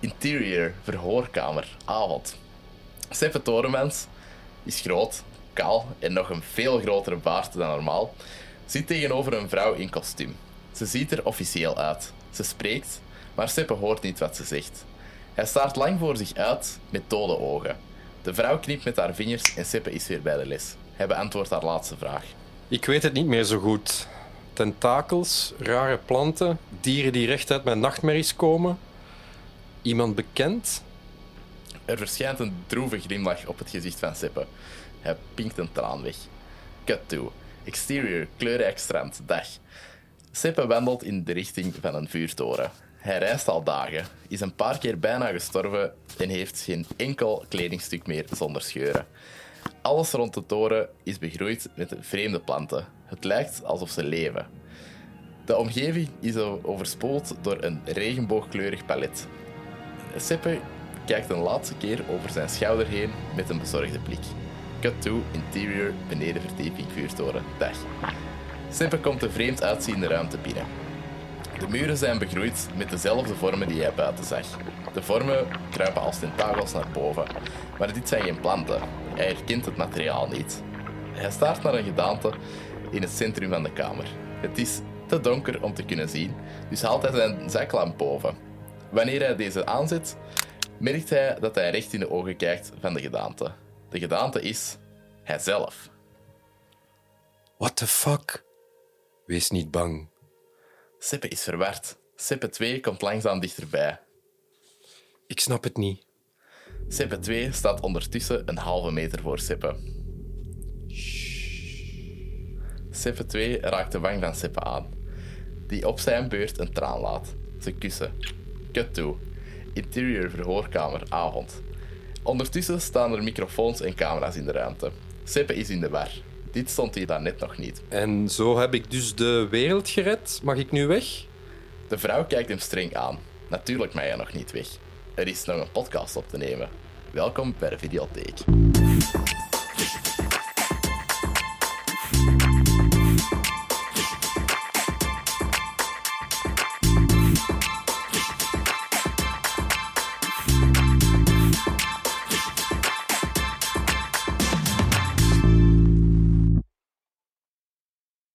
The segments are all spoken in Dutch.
Interior, verhoorkamer, avond. Seppe Torenmens is groot, kaal en nog een veel grotere baard dan normaal. Zit tegenover een vrouw in kostuum. Ze ziet er officieel uit. Ze spreekt, maar Seppe hoort niet wat ze zegt. Hij staart lang voor zich uit met dode ogen. De vrouw knipt met haar vingers en Seppe is weer bij de les. Hij beantwoordt haar laatste vraag. Ik weet het niet meer zo goed. Tentakels, rare planten, dieren die recht uit mijn nachtmerries komen. Iemand bekend? Er verschijnt een droeve glimlach op het gezicht van Seppe. Hij pinkt een traan weg. Cut to. Exterior, kleurrijk strand, dag. Seppe wandelt in de richting van een vuurtoren. Hij reist al dagen, is een paar keer bijna gestorven en heeft geen enkel kledingstuk meer zonder scheuren. Alles rond de toren is begroeid met vreemde planten. Het lijkt alsof ze leven. De omgeving is overspoeld door een regenboogkleurig palet. Seppe kijkt een laatste keer over zijn schouder heen met een bezorgde blik. Cut to, interior, benedenverdieping, vuurtoren, dag. Seppe komt de vreemd uitziende ruimte binnen. De muren zijn begroeid met dezelfde vormen die hij buiten zag. De vormen kruipen als tentakels naar boven, maar dit zijn geen planten. Hij herkent het materiaal niet. Hij staart naar een gedaante in het centrum van de kamer. Het is te donker om te kunnen zien, dus haalt hij zijn zaklamp boven. Wanneer hij deze aanzet, merkt hij dat hij recht in de ogen kijkt van de gedaante. De gedaante is hijzelf. What the fuck? Wees niet bang. Seppe is verward. Seppe 2 komt langzaam dichterbij. Ik snap het niet. Seppe 2 staat ondertussen een halve meter voor Seppe. Seppe 2 raakt de wang van Seppe aan, die op zijn beurt een traan laat. Ze kussen. Cut to. Interior verhoorkamer, avond. Ondertussen staan er microfoons en camera's in de ruimte. Seppe is in de war. Dit stond hier daarnet nog niet. En zo heb ik dus de wereld gered. Mag ik nu weg? De vrouw kijkt hem streng aan. Natuurlijk mag hij nog niet weg. Er is nog een podcast op te nemen. Welkom bij de Videotheek.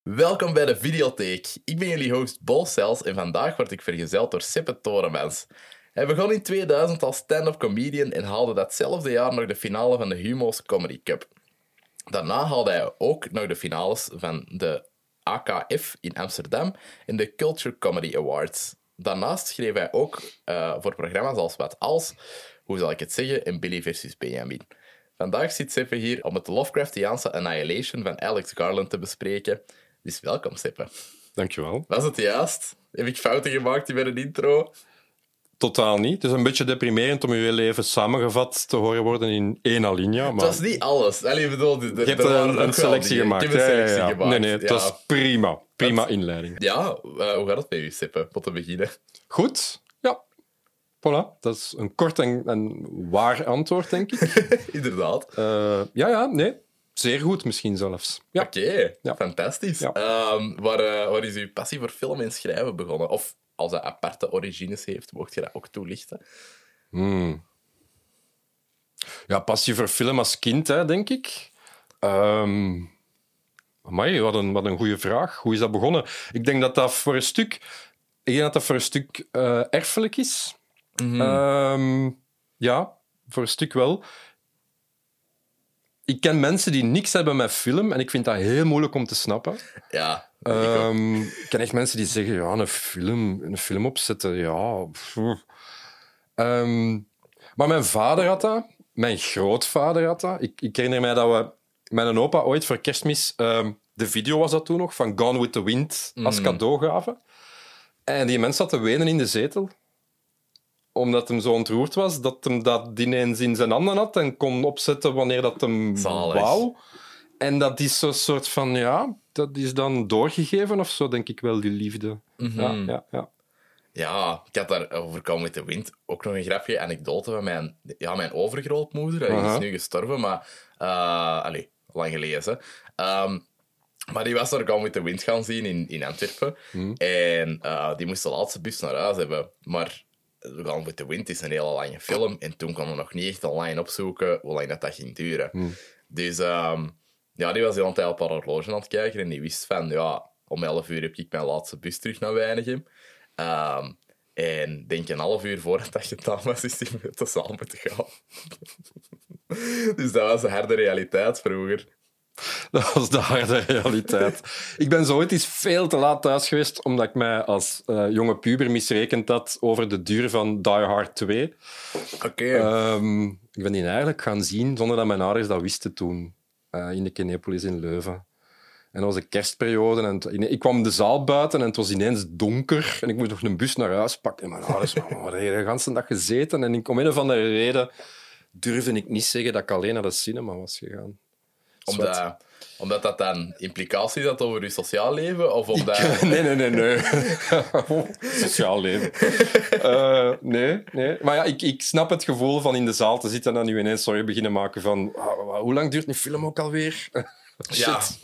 Welkom bij de Videotheek. Ik ben jullie host Bol Cels en vandaag word ik vergezeld door Seppe Torenmans. Hij begon in 2000 als stand-up comedian en haalde datzelfde jaar nog de finale van de Humo's Comedy Cup. Daarna haalde hij ook nog de finales van de AKF in Amsterdam en de Culture Comedy Awards. Daarnaast schreef hij ook uh, voor programma's als Wat Als, hoe zal ik het zeggen, en Billy vs. Benjamin. Vandaag zit Seppe hier om het Lovecraftiaanse Annihilation van Alex Garland te bespreken. Dus welkom, Seppe. Dankjewel. Was het juist? Heb ik fouten gemaakt in mijn intro? Totaal niet. Het is een beetje deprimerend om je leven samengevat te horen worden in één alinea. Maar... Het was niet alles. Allee, bedoel, de, je hebt een, een selectie gemaakt. Ik heb een selectie ja, ja, gemaakt. Nee, nee, het was prima. Prima inleiding. Ja, uh, hoe gaat het met u, Seppe, om te beginnen? Goed, ja. Voilà, dat is een kort en, en waar antwoord, denk ik. Inderdaad. Uh, ja, ja, nee. Zeer goed, misschien zelfs. Ja. Oké, okay, ja. fantastisch. Ja. Um, waar, uh, waar is uw passie voor film en schrijven begonnen? Of als hij aparte origines heeft, mocht je dat ook toelichten? Hmm. Ja, passie voor film als kind, hè, denk ik. Um, amai, wat een, wat een goede vraag. Hoe is dat begonnen? Ik denk dat dat voor een stuk, ik denk dat dat voor een stuk uh, erfelijk is. Mm -hmm. um, ja, voor een stuk wel ik ken mensen die niks hebben met film en ik vind dat heel moeilijk om te snappen. Ja. Um, ik ken echt mensen die zeggen, ja, een film, een film opzetten, ja... Um, maar mijn vader had dat, mijn grootvader had dat. Ik, ik herinner mij dat we... Mijn opa ooit voor kerstmis... Um, de video was dat toen nog, van Gone with the Wind, als mm. cadeau gaven. En die mens zat te wenen in de zetel omdat hem zo ontroerd was, dat hem dat ineens in zijn handen had en kon opzetten wanneer dat hem Zalig. wou. En dat is zo'n soort van, ja, dat is dan doorgegeven of zo, denk ik wel, die liefde. Mm -hmm. ja, ja, ja. Ja, ik had daar over Come with the Wind ook nog een grapje anekdote van mijn, ja, mijn overgrootmoeder. Die uh -huh. is nu gestorven, maar... Uh, allez, lang geleden. Um, maar die was daar Come with the Wind gaan zien in, in Antwerpen. Mm. En uh, die moest de laatste bus naar huis hebben. Maar Gone with the Wind is een hele lange film. En toen kon we nog niet echt online opzoeken hoe lang dat, dat ging duren. Dus ehm, ja, die was de hele tijd op haar horloge aan het kijken. En die wist van, ja, om 11 uur heb ik mijn laatste bus terug naar Weinigem. Ehm, en denk een half uur voordat dat gedaan was, is hij met de zaal moeten gaan. dus dat was de harde realiteit vroeger. Dat was de harde realiteit. ik ben zo ooit eens veel te laat thuis geweest, omdat ik mij als eh, jonge puber misrekend had over de duur van Die Hard 2. Oké. Ehm, ik ben die eigenlijk gaan zien zonder dat mijn ouders dat wisten toen, eh, in de Kinepolis in Leuven. En dat was een kerstperiode. En het- ik kwam de zaal buiten en het was ineens donker. En ik moest nog een bus naar huis pakken. En mijn ouders waren "Wat heb je de hele dag gezeten. En ik, om een of andere reden durfde ik niet zeggen dat ik alleen naar de cinema was gegaan. Omdat, omdat dat dan implicaties had over je sociaal leven? Of omdat... Nee, nee, nee, nee. Sociaal leven. Eh, nee, nee. Maar ja, ik, ik snap het gevoel van in de zaal te zitten en dan nu ineens sorry beginnen maken van "Ah, hoe lang duurt een film ook alweer? Shit.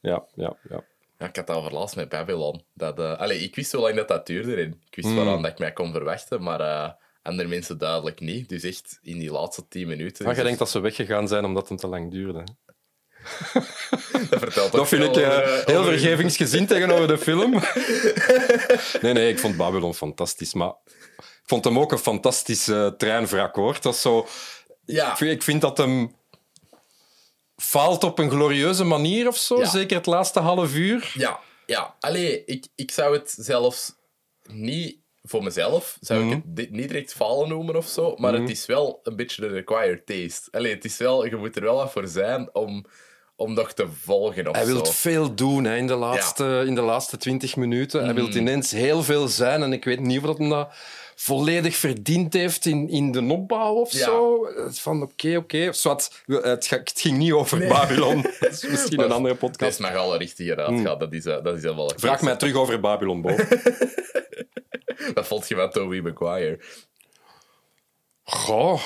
Ja, ja, ja. Ja, ik had dat over laatst met Babylon. Dat, allee, ik wist hoe lang dat, dat duurde. En ik wist waaraan dat ik mij kon verwachten, maar eh, andere mensen duidelijk niet. Dus echt in die laatste tien minuten. Maar je denkt dat ze weggegaan zijn omdat het te lang duurde. dat vertelt Dat vind ik eh, eh, heel vergevingsgezind tegenover de film. nee, nee, ik vond Babylon fantastisch. Maar ik vond hem ook een fantastische treinwrak, hoor. Dat is zo... Ja, Ik vind- Ik vind dat hem faalt op een glorieuze manier of zo. Ja. Zeker het laatste half uur. ja, ja. Allee, ik, ik zou het zelfs niet voor mezelf, zou Mhm. ik het di- niet direct falen noemen of zo, maar het is wel een beetje de required taste. Allee, het is wel, je moet er wel wat voor zijn om, om nog te volgen of Hij wil veel doen hè, in, de laatste, in de laatste twintig minuten. Hij wil Mhm. ineens heel veel zijn. En ik weet niet of dat hem dat volledig verdiend heeft in, in de opbouw of Ja. zo. Van oké, oké. Zwat, Het, ga- het ging niet over Babylon. Dat is misschien een andere Het podcast. mag alle richtingen uitgaan, dat is, eh, dat is wel een Hmm. Vraag mij terug over Babylon, Bo. Wat vond je van Tobey Maguire? Goh.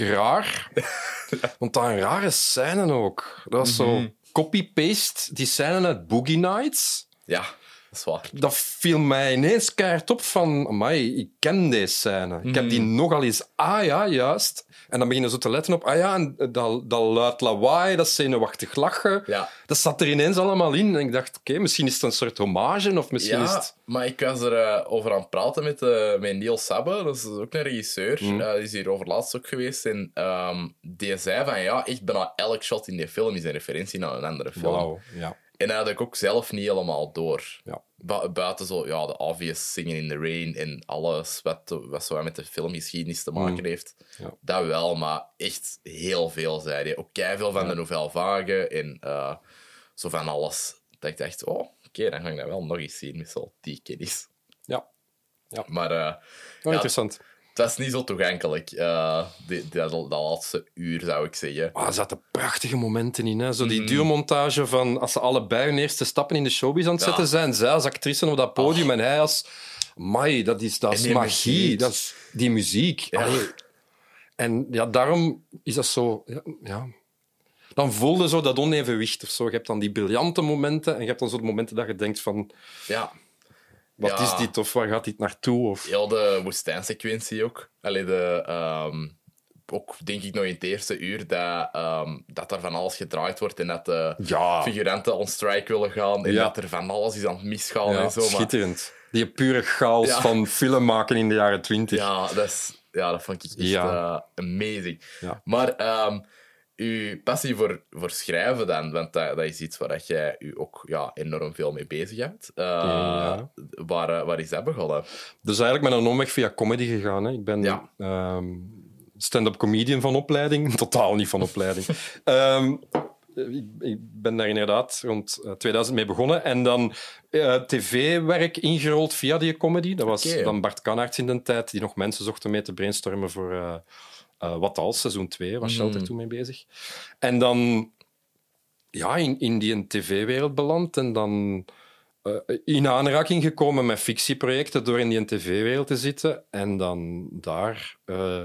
Raar. Want dat een rare scène ook. Dat was Mhm. zo copy-paste. Die scène uit Boogie Nights. Ja, is waar. Dat viel mij ineens keihard op van... Amai, ik ken deze scène. Ik heb die Mhm. nogal eens... Ah ja, juist. En dan beginnen ze te letten op... Ah ja, en dat, dat luid lawaai, dat zenuwachtig lachen. Ja. Dat zat er ineens allemaal in. En ik dacht, oké, misschien is het een soort hommage. Of misschien is het... maar ik was er eh, over aan het praten met, eh, met Neil Sabbe, dat is ook een regisseur. Eh, die is hier over laatst ook geweest. En ehm, die zei van, ja, echt bijna elk shot in die film is een referentie naar een andere film. Wauw, ja. En dat had ik ook zelf niet helemaal door. Ja. Bu- buiten zo, ja, de obvious Singing in the Rain en alles wat, wat zo met de filmgeschiedenis te maken heeft. Mm. Ja. Dat wel, maar echt heel veel, zei hij. Ook veel van de Nouvelle Vague en eh, zo van alles. Dat ik dacht, oh, oké, dan ga ik dat wel nog eens zien met die kennis. Ja. Maar eh, Ja, interessant. Het was niet zo toegankelijk, die, die, dat laatste uur, zou ik zeggen. Ah, er zaten prachtige momenten in. Hè? Zo Mhm. die duurmontage van als ze allebei hun eerste stappen in de showbiz aan het Ja. zetten zijn. Zij als actrice op dat podium en hij als... Mai, dat is, dat is magie. muziek. Dat is die muziek. Ja. En ja, daarom is dat zo... Ja, ja. Dan voelde zo dat onevenwicht of zo. Je hebt dan die briljante momenten en je hebt dan zo de momenten dat je denkt van... Ja, Wat Ja. is dit? Of waar gaat dit naartoe? Of... heel de woestijnsequentie ook. Allee, de, ehm, ook denk ik nog in het eerste uur dat, ehm, dat er van alles gedraaid wordt en dat de Ja. figuranten on strike willen gaan en Ja. dat er van alles is aan het misgaan en zo. Maar, schitterend. Die pure chaos van film maken in de jaren twintig. ja, dat is, ja, dat vond ik echt eh, amazing. Maar ehm, uw passie voor, voor schrijven dan, want dat, dat is iets waar dat jij u ook ja, enorm veel mee bezig hebt. Eh, Ja. waar, eh, waar is dat begonnen? Dus eigenlijk met een omweg via comedy gegaan. Hè. Ik ben Ja. ehm, stand-up comedian van opleiding. Totaal niet van opleiding. Ehm, ik, ben daar inderdaad rond eh, 2000 mee begonnen. En dan eh, tv-werk ingerold via die comedy. Dat was dan Bart Kanaerts in de tijd, die nog mensen zochten mee te brainstormen voor eh, eh, Wat Als, seizoen 2, was Shelter toen mee bezig. En dan ja, in, in die tv-wereld beland en dan eh, in aanraking gekomen met fictieprojecten door in die tv-wereld te zitten en dan daar eh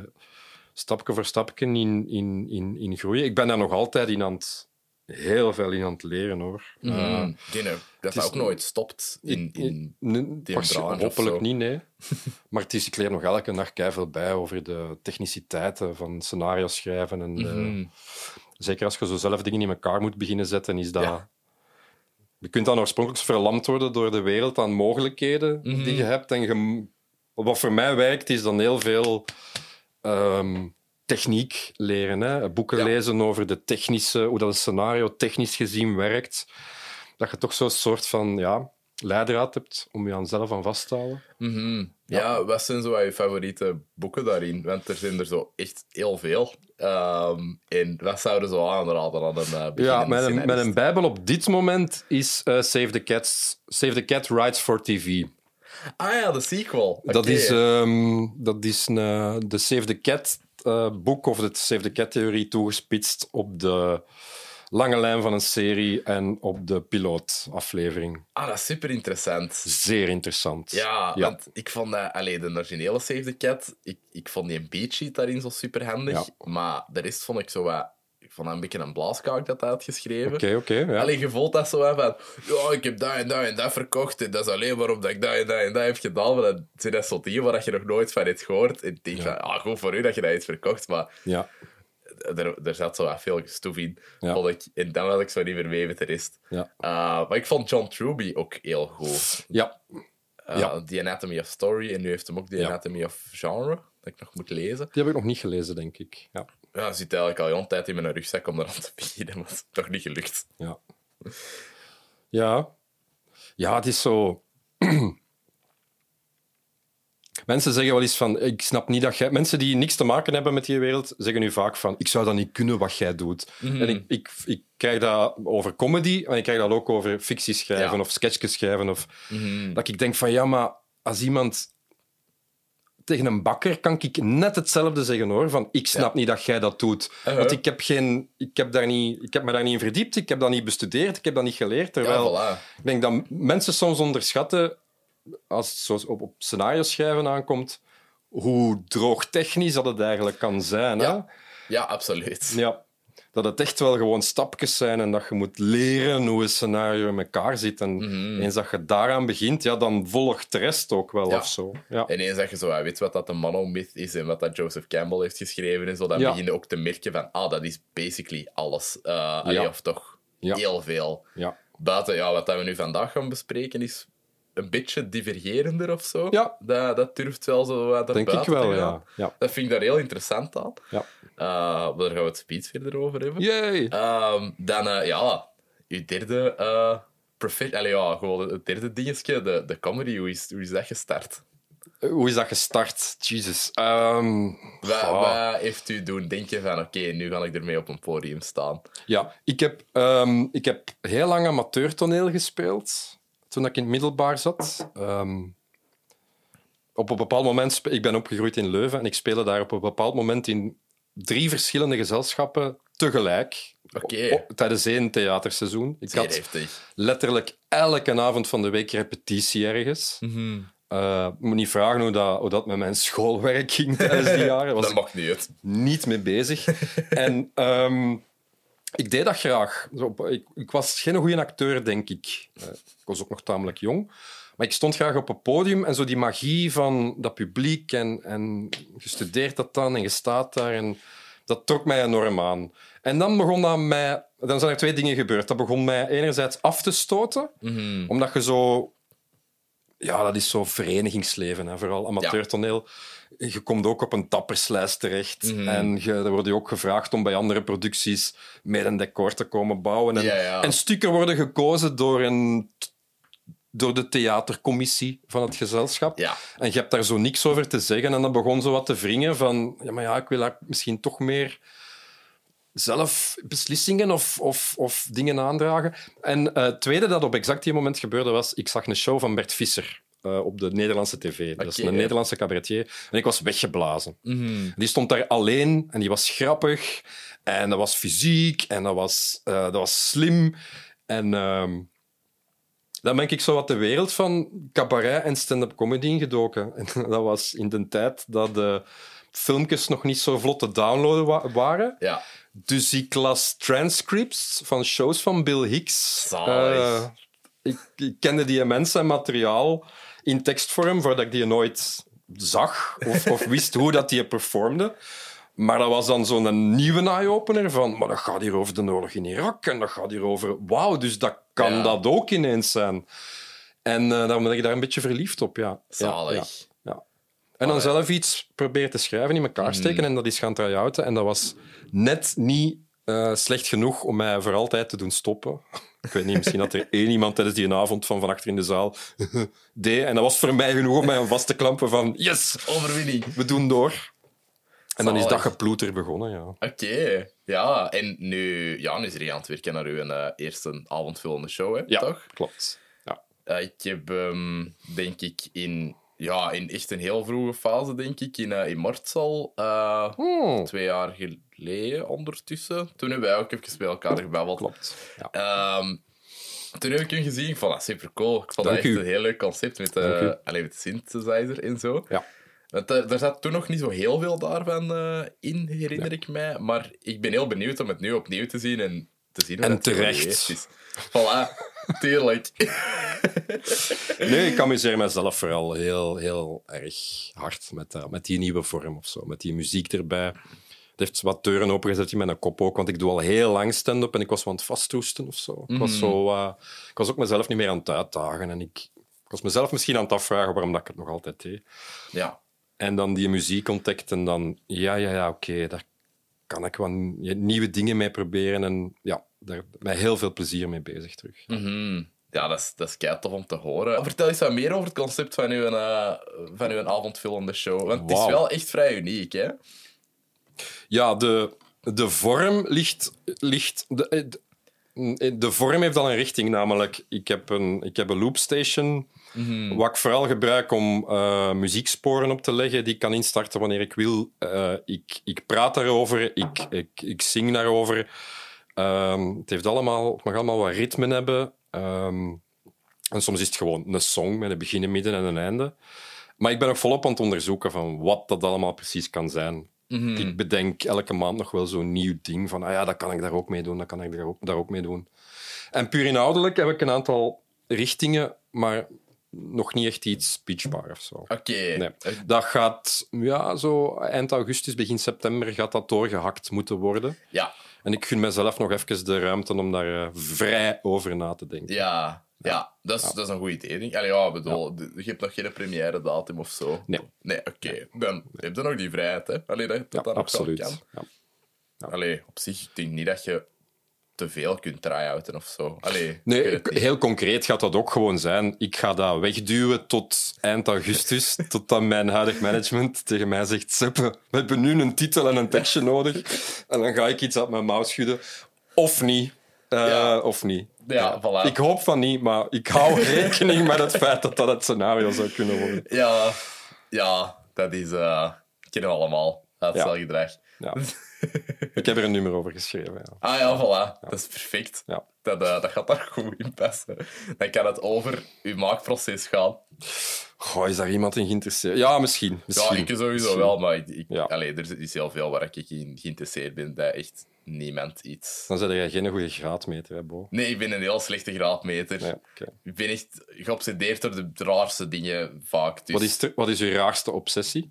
stapje voor stapje in, in, in, in groeien. Ik ben daar nog altijd in aan het, heel veel in aan het leren, hoor. Ik denk dat is- ook nooit stopt in... in... Hopelijk niet, nee. maar het is, ik leer nog elke dag keihard bij over de techniciteiten van scenario's schrijven. En, eh, Mhm. zeker als je zo zelf dingen in elkaar moet beginnen zetten, is dat... Ja. Je kunt dan oorspronkelijk verlamd worden door de wereld aan mogelijkheden Mhm. die je hebt. En je- wat voor mij werkt, is dan heel veel ehm, techniek leren. Hè? Boeken Ja. lezen over de technische, hoe dat een scenario technisch gezien werkt. Dat je toch zo'n soort van ja, leidraad hebt om je aan zelf aan vast te houden. Mhm. Ja, wat zijn zo je favoriete boeken daarin? Want er zijn er zo echt heel veel. Ehm, en wat zouden ze zo aanraden aan een uh, Ja, beginnende mijn, scenarist? mijn bijbel op dit moment is eh, Save, the Cats, Save the Cat Writes for TV. Ah ja, de sequel. Dat is, ehm, dat is een, eh, de Save the Cat eh, boek of de Save the Cat theorie toegespitst op de lange lijn van een serie en op de pilootaflevering. Ah, dat is super interessant. Zeer interessant. Ja, Ja. want ik vond dat, allee, de originele Save the Cat, ik, ik vond die beat sheet daarin zo super handig. Ja. Maar de rest vond ik zo wat, vond dat een beetje een blaaskaak dat hij had geschreven. Oké, oké. ja. Allee, je voelt dat zo hè, van, ja, ik heb dat en dat en dat verkocht en dat is alleen maar omdat ik dat en dat en dat heb gedaan. Maar dat zijn dat soort dingen waar je nog nooit van hebt gehoord. En ik denk van, ah, goed voor u dat je dat hebt verkocht, maar ja. er, er zat zo wat veel gestoef in, Ja. vond ik. En dan had ik zo niet meer mee met de rest. Ja. Uh, maar ik vond John Truby ook heel goed. Ja. Uh, Ja. The Anatomy of Story, en nu heeft hem ook The Ja. Anatomy of Genre, dat ik nog moet lezen. Die heb ik nog niet gelezen, denk ik. Ja. Ja, dat zit eigenlijk al heel een tijd in mijn rugzak om eraan te beginnen, maar het is toch niet gelukt. Ja. Ja. Ja, het is zo... Mensen zeggen wel eens van, ik snap niet dat jij... Mensen die niks te maken hebben met die wereld, zeggen nu vaak van, ik zou dat niet kunnen wat jij doet. Mhm. En ik, ik, ik krijg dat over comedy, en ik krijg dat ook over fictie schrijven Ja. of sketchjes schrijven. Of, Mhm. Dat ik denk van, ja, maar als iemand... Tegen een bakker kan ik net hetzelfde zeggen hoor. Van ik snap niet dat jij dat doet. Uh-huh. Want ik heb, geen, ik, heb daar niet, ik heb me daar niet in verdiept, ik heb dat niet bestudeerd, ik heb dat niet geleerd. Terwijl Ja, voilà. ik denk dat mensen soms onderschatten, als het zo op, op scenario schrijven aankomt, hoe droog technisch dat het eigenlijk kan zijn. Hè? Ja. Ja, absoluut. Ja. Dat het echt wel gewoon stapjes zijn en dat je moet leren hoe een scenario in elkaar zit. En eens dat je daaraan begint, ja, dan volgt de rest ook wel Ja. of zo. Ja. En eens dat je zo ah, weet wat dat de monomyth is en wat dat Joseph Campbell heeft geschreven en zo, dan Ja. begin je ook te merken van, ah, dat is basically alles. Uh, allee, Ja. Of toch Ja. heel veel. Ja. Buiten, ja, wat dat we nu vandaag gaan bespreken is een beetje divergerender of zo. Ja. Dat, dat durft wel zo wat Denk ik wel, te gaan. ja. ja. Dat vind ik daar heel interessant aan. ja. Uh, maar daar gaan we het speed verder over hebben. Yay! Ehm, dan, eh, ja, uw derde... eh allee, ja, gewoon het derde dingetje, de, de comedy, hoe is, hoe is dat gestart? Hoe is dat gestart? Jesus. Ehm, Wat, goh. wat heeft u doen denken van, oké, nu ga ik ermee op een podium staan? Ja, ik heb, ehm, ik heb heel lang amateurtoneel gespeeld toen ik in het middelbaar zat. Ehm, op een bepaald moment, ik ben opgegroeid in Leuven en ik speelde daar op een bepaald moment in drie verschillende gezelschappen tegelijk. Tijdens één theaterseizoen. Ik had letterlijk elke avond van de week repetitie ergens. Ik moet niet vragen hoe dat, hoe dat met mijn schoolwerk ging tijdens die jaren. Was Dat mag niet uit. niet mee bezig. en ehm, ik deed dat graag. Ik, ik was geen goede acteur, denk ik. Eh, ik was ook nog tamelijk jong. Maar ik stond graag op een podium en zo die magie van dat publiek en, en je studeert dat dan en je staat daar en dat trok mij enorm aan. En dan begon dat mij... Dan zijn er twee dingen gebeurd. Dat begon mij enerzijds af te stoten, Mhm. omdat je zo... Ja, dat is zo verenigingsleven, hè, vooral amateurtoneel. Je komt ook op een tapperslijst terecht. Mhm. En je, dan word je ook gevraagd om bij andere producties met een decor te komen bouwen. En, Ja, ja. en stukken worden gekozen door, een, door de theatercommissie van het gezelschap. Ja. En je hebt daar zo niks over te zeggen. En dan begon zo wat te wringen van... Ja, maar ja, ik wil daar misschien toch meer zelf beslissingen of, of, of dingen aandragen. En eh, het tweede dat op exact die moment gebeurde was... Ik zag een show van Bert Visser eh, op de Nederlandse tv. Dat is een Nederlandse cabaretier. En ik was weggeblazen. Mhm. Die stond daar alleen en die was grappig. En dat was fysiek en dat was, eh, dat was slim. En ehm, Dan ben ik zo wat de wereld van cabaret en stand-up comedy ingedoken. En dat was in de tijd dat de filmpjes nog niet zo vlot te downloaden wa- waren. Ja. Dus ik las transcripts van shows van Bill Hicks. Eh, ik, ik kende die mensen en materiaal in tekstvorm, voordat ik die nooit zag of, of wist hoe dat die performde. Maar dat was dan zo'n nieuwe eye-opener van, maar dat gaat hier over de oorlog in Irak en dat gaat hier over, wauw, dus dat kan Ja. dat ook ineens zijn. En eh dan ben ik daar een beetje verliefd op, ja. Zalig. Ja, ja, ja. En dan zelf iets proberen te schrijven, in elkaar steken en dat is gaan try-outen. En dat was net niet eh, slecht genoeg om mij voor altijd te doen stoppen. Ik weet niet, misschien dat er één iemand tijdens die avond van van achter in de zaal deed. En dat was voor mij genoeg om mij aan vast te klampen van yes, Overwinning. we doen door. En dan is dat geploeter begonnen, ja. Oké, ja. En nu, ja, nu is er aan het werken naar uw eh, eerste avondvullende show, hè? Ja, toch? klopt. Ja. Eh, ik heb, ehm, denk ik, in, ja, in echt een heel vroege fase, denk ik, in, eh in eh, Hmm, twee jaar geleden ondertussen. Toen hebben wij ook even met elkaar gebabbeld. klopt. Ja. Ehm, toen heb ik hem gezien. Ik vond dat super cool. Ik vond Dank dat echt u. een heel leuk concept met, u. de, alleen met synthesizer en zo. Ja. Want er, er zat toen nog niet zo heel veel daarvan eh, in, herinner ik mij. Maar ik ben heel benieuwd om het nu opnieuw te zien en te zien hoe En terecht. is. Voilà, tuurlijk. Nee, ik amuseer mezelf vooral heel, heel erg hard met, met die nieuwe vorm of zo. Met die muziek erbij. Het heeft wat deuren opengezet in mijn kop ook, want ik doe al heel lang stand-up en ik was wel aan het vastroesten of zo. Ik, was zo eh, ik was ook mezelf niet meer aan het uitdagen en ik, ik was mezelf misschien aan het afvragen waarom dat ik het nog altijd deed. Ja, En dan die muziek ontdekt en dan, ja, ja, ja, oké, daar kan ik wel nieuwe dingen mee proberen en ja, daar ben ik heel veel plezier mee bezig terug. Mhm. ja dat is, dat is kei tof om te horen. Vertel eens wat meer over het concept van uw, eh, van uw avondvullende show. Want het is wel echt vrij uniek, hè? Ja, de, de vorm ligt. ligt de, eh, de, de vorm heeft al een richting, namelijk ik heb een, ik heb een loopstation. Wat ik vooral gebruik om eh, muzieksporen op te leggen, die ik kan instarten wanneer ik wil. Eh, ik, ik praat daarover, ik, ik, ik zing daarover. Ehm, het, heeft allemaal, het mag allemaal wat ritme hebben. Ehm, en soms is het gewoon een song met een begin, een midden en een einde. Maar ik ben ook volop aan het onderzoeken van wat dat allemaal precies kan zijn. Ik bedenk elke maand nog wel zo'n nieuw ding van, ah ja, dat kan ik daar ook mee doen, dat kan ik daar ook, daar ook mee doen. En puur inhoudelijk heb ik een aantal richtingen, maar nog niet echt iets speechbaar of zo. Oké. Nee. Dat gaat, ja, zo eind augustus, begin september gaat dat doorgehakt moeten worden. Ja, En ik gun mezelf nog even de ruimte om daar eh, vrij over na te denken. Ja, ja, dat, is, dat is een goed idee. Allee, ja, bedoel, je hebt nog geen première datum of zo. Nee. Nee, oké. Dan heb je nog die vrijheid, hè? Allee, dat, dat wel absoluut. kan. Allee, op zich, ik denk niet dat je te veel kunt try-outen of zo. Allee, Nee, heel concreet gaat dat ook gewoon zijn. Ik ga dat wegduwen tot eind augustus, totdat mijn huidig management tegen mij zegt Seppe, we hebben nu een titel en een tekstje nodig. En dan ga ik iets uit mijn mouw schudden. Of niet. Eh, Ja. Of niet. Ja, voilà. Ik hoop van niet, maar ik hou rekening met het feit dat dat het scenario zou kunnen worden. Ja, ja, dat is... eh kennen we allemaal. Uitstelgedrag. Ja. Ik heb er een nummer over geschreven. Ja. Ah ja, voilà. Dat is perfect. Ja. Dat, eh, dat gaat daar goed in passen. Dan kan het over uw maakproces gaan. Goh, is daar iemand in geïnteresseerd? Ja, misschien. misschien. Ja, ik sowieso Misschien. wel, maar ik, allee, er is heel veel waar ik in geïnteresseerd ben bij echt niemand iets. Dan zijn jij geen goede graadmeter, hè, Bo? Nee, ik ben een heel slechte graadmeter. Ik ben echt geobsedeerd door de raarste dingen vaak. Dus, Wat is, er- wat is uw raarste obsessie?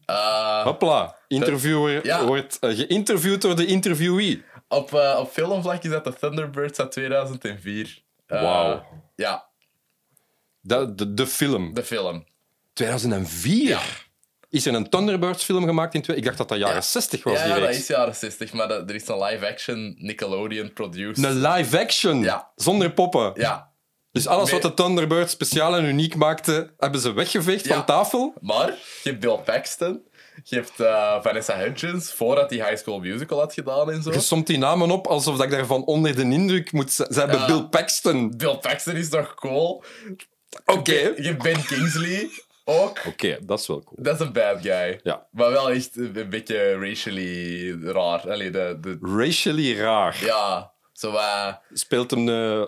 Hopla, interviewer Ja. wordt eh, geïnterviewd door de interviewee. op, eh, op filmvlak is dat de Thunderbirds uit 2004. Eh, Wauw. Ja, De, de, de film. de film. 2004? Is er een Thunderbirds film gemaakt in twee? Ik dacht dat dat jaren Ja. 60 was, Ja, ja, dat is jaren 60, maar dat- er is een live-action Nickelodeon-produced. Een live action, Ja. zonder poppen. Ja, Dus alles wat de Thunderbirds speciaal en uniek maakte, hebben ze weggeveegd van tafel. maar je hebt Bill Paxton, je hebt eh, Vanessa Hudgens, voordat hij High School Musical had gedaan en zo. Je somt die namen op alsof dat ik daarvan onder de indruk moet zijn. Ze hebben. Bill Paxton. Bill Paxton is nog cool. Oké. Je hebt Ben Kingsley ook. Oké, dat is wel cool. Dat is een bad guy. Ja. Maar wel echt een beetje racially raar. Allee, de, de, Racially raar. ja, Zo, Speelt hem, eh,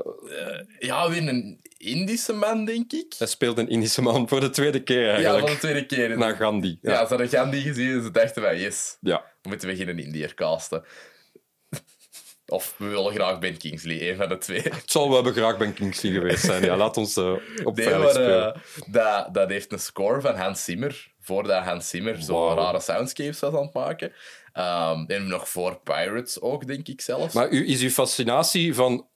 ja, weer een Indische man, denk ik. hij speelt een Indische man voor de tweede keer Ja, eigenlijk. van de tweede keer. Na Gandhi. Ja, Ja. ze hadden Gandhi gezien en ze dachten van, yes, ja. we moeten we geen Indiër casten. Of we willen graag Ben Kingsley, een van de twee. Het zal wel graag Ben Kingsley geweest zijn. Ja, laat ons eh, op Nee, maar spelen. dat, dat heeft een score van Hans Zimmer. Voordat Hans Zimmer zo Wauw. rare soundscapes was aan het maken. Ehm, en nog voor Pirates ook, denk ik zelfs. Maar u, is uw fascinatie van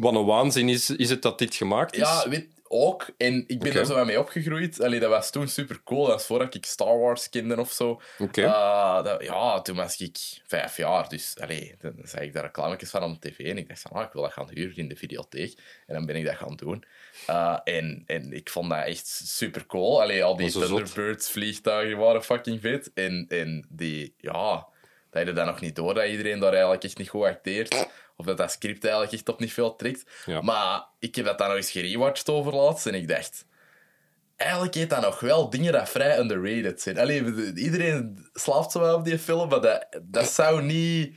wat een waanzin is, is het dat dit gemaakt is? Ja, weet ook. En ik ben er zo mee opgegroeid. Allee, dat was toen super cool. Dat was voordat ik Star Wars kende of zo. Oké. Eh, dat- ja, toen was ik vijf jaar. Dus allee, dan zag ik daar reclametjes van op tv. En ik dacht van, ah, ik wil dat gaan huren in de videotheek. En dan ben ik dat gaan doen. Eh, en, en ik vond dat echt super cool. Allee, al die Dat is zo zot. Thunderbirds vliegtuigen waren fucking vet. En, en die, ja... Dat je nog niet door dat iedereen daar eigenlijk echt niet goed acteert. Of dat dat script eigenlijk echt op niet veel trekt. Ja. Maar ik heb dat dan nog eens gerewatcht overlaatst en ik dacht... Eigenlijk heeft dat nog wel dingen dat vrij underrated zijn. Allee, iedereen slaapt zo wel op die film, maar dat, dat zou niet,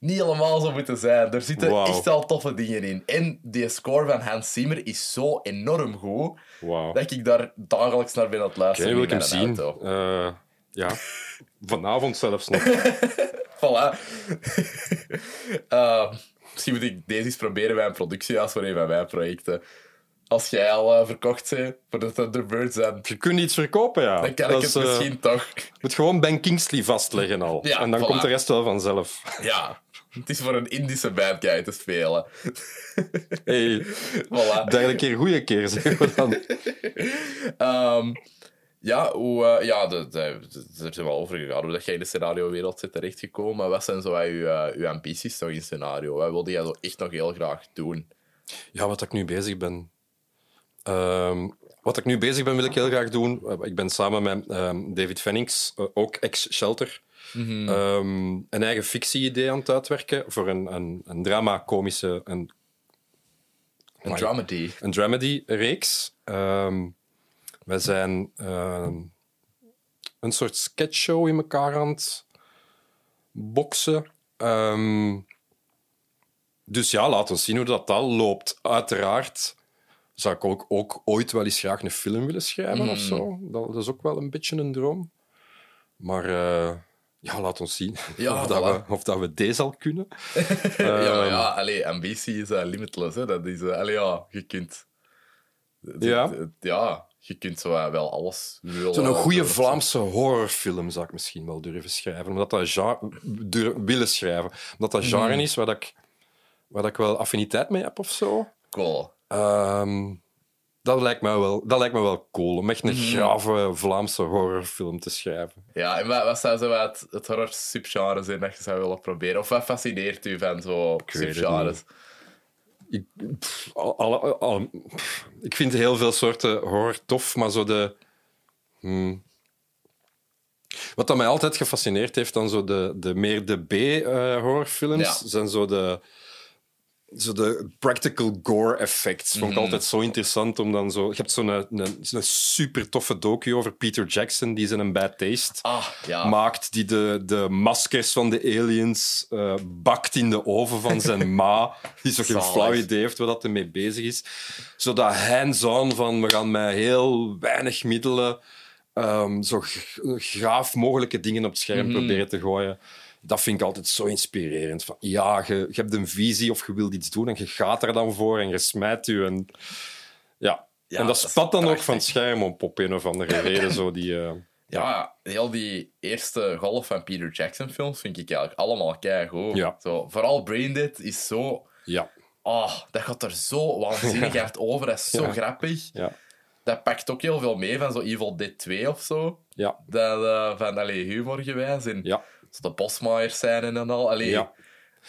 niet helemaal zo moeten zijn. Er zitten echt wel toffe dingen in. En die score van Hans Zimmer is zo enorm goed, dat ik daar dagelijks naar ben aan het Oké, luisteren wil ik hem zien. Eh, ja. Vanavond zelfs nog. Voilà. Eh, misschien moet ik deze eens proberen bij een productiehuis voor een van mijn projecten. Als jij al eh, verkocht bent voor de Thunderbirds, dan, Je kunt iets verkopen, ja. dan kan Dat ik is, het misschien toch. Je moet gewoon Ben Kingsley vastleggen al. Ja, en dan voilà. komt de rest wel vanzelf. Ja, het is voor een Indische bad guy te spelen. Hey, Voilà. derde keer goede keer, zeggen we dan. Ehm, ja, hoe, eh, ja de, de, de- er zijn wel over gegaan hoe dat jij in de scenario-wereld zit terechtgekomen. Maar wat zijn zo wat uw, eh, uw ambities in scenario? Wat wilde jij zo echt nog heel graag doen? Ja, wat ik nu bezig ben. Ehm, wat ik nu bezig ben, wil ik heel graag doen. Eh, Ik ben samen met ehm, David Fennings, ook ex-Shelter, ehm, een eigen fictie-idee aan het uitwerken voor een, een, een drama-komische, een, Een Maar- dramedy. een dramedy-reeks. Ehm wij zijn ehm, een soort sketchshow in elkaar aan het boksen. Dus ja, laten we zien hoe dat al loopt. Uiteraard zou ik ook, ook ooit wel eens graag een film willen schrijven of zo. Dat, dat is ook wel een beetje een droom. Maar eh, ja, laat ons zien Ja, of, dat we, of dat we deze al kunnen. ja, maar Ehm. ja, allee, ambitie is eh, limitless. Hè. Dat is, eh, allee, ja, je kunt... Ja. Ja, je kunt zo eh, wel alles willen. Zo'n goede doen. Vlaamse horrorfilm zou ik misschien wel durven schrijven. Omdat dat genre, dur- willen schrijven. Omdat dat genre Mhm. is waar, dat ik, waar dat ik wel affiniteit mee heb of zo. Cool. Ehm, dat, lijkt me wel, dat lijkt me wel cool. Om echt een Mhm. grave Vlaamse horrorfilm te schrijven. Ja, en wat, wat zou zo wat het horror subgenre zijn dat je zou willen proberen? Of wat fascineert u van zo het subgenres? Ik, pff, pff, ik vind heel veel soorten horror tof, maar zo de. hmm. Wat dat mij altijd gefascineerd heeft, dan zo de, de meer de B-horrorfilms, Ja. zijn zo de, zo de practical gore effects. Vond ik Mhm. altijd zo interessant om dan zo. Je hebt zo'n een, een, een super toffe docu over Peter Jackson, die zijn een bad taste Ah, ja. maakt, die de, de maskers van de aliens eh, bakt in de oven van zijn ma, die zo geen flauw idee heeft waar dat hij mee bezig is. Zodat hands-on van, we gaan met heel weinig middelen ehm, zo graaf mogelijke dingen op het scherm Mhm. proberen te gooien. Dat vind ik altijd zo inspirerend. Van, ja, je, je hebt een visie of je wilt iets doen en je gaat er dan voor en je smijt je. En, ja. Ja, en dat dat spat dan ook van het scherm op, op een of andere reden. Zo die, eh, Ja, heel die eerste golf van Peter Jackson films vind ik eigenlijk allemaal keigoed. Ja. Zo, vooral Braindead is zo... ja, Oh, dat gaat er zo waanzinnig hard over. Dat is zo Ja. grappig. ja, Dat pakt ook heel veel mee van zo Evil Dead 2 of zo. ja, Dat, eh, van allee, humor gewijs. En ja. De bosmaaiers zijn en al. Allee, Ja.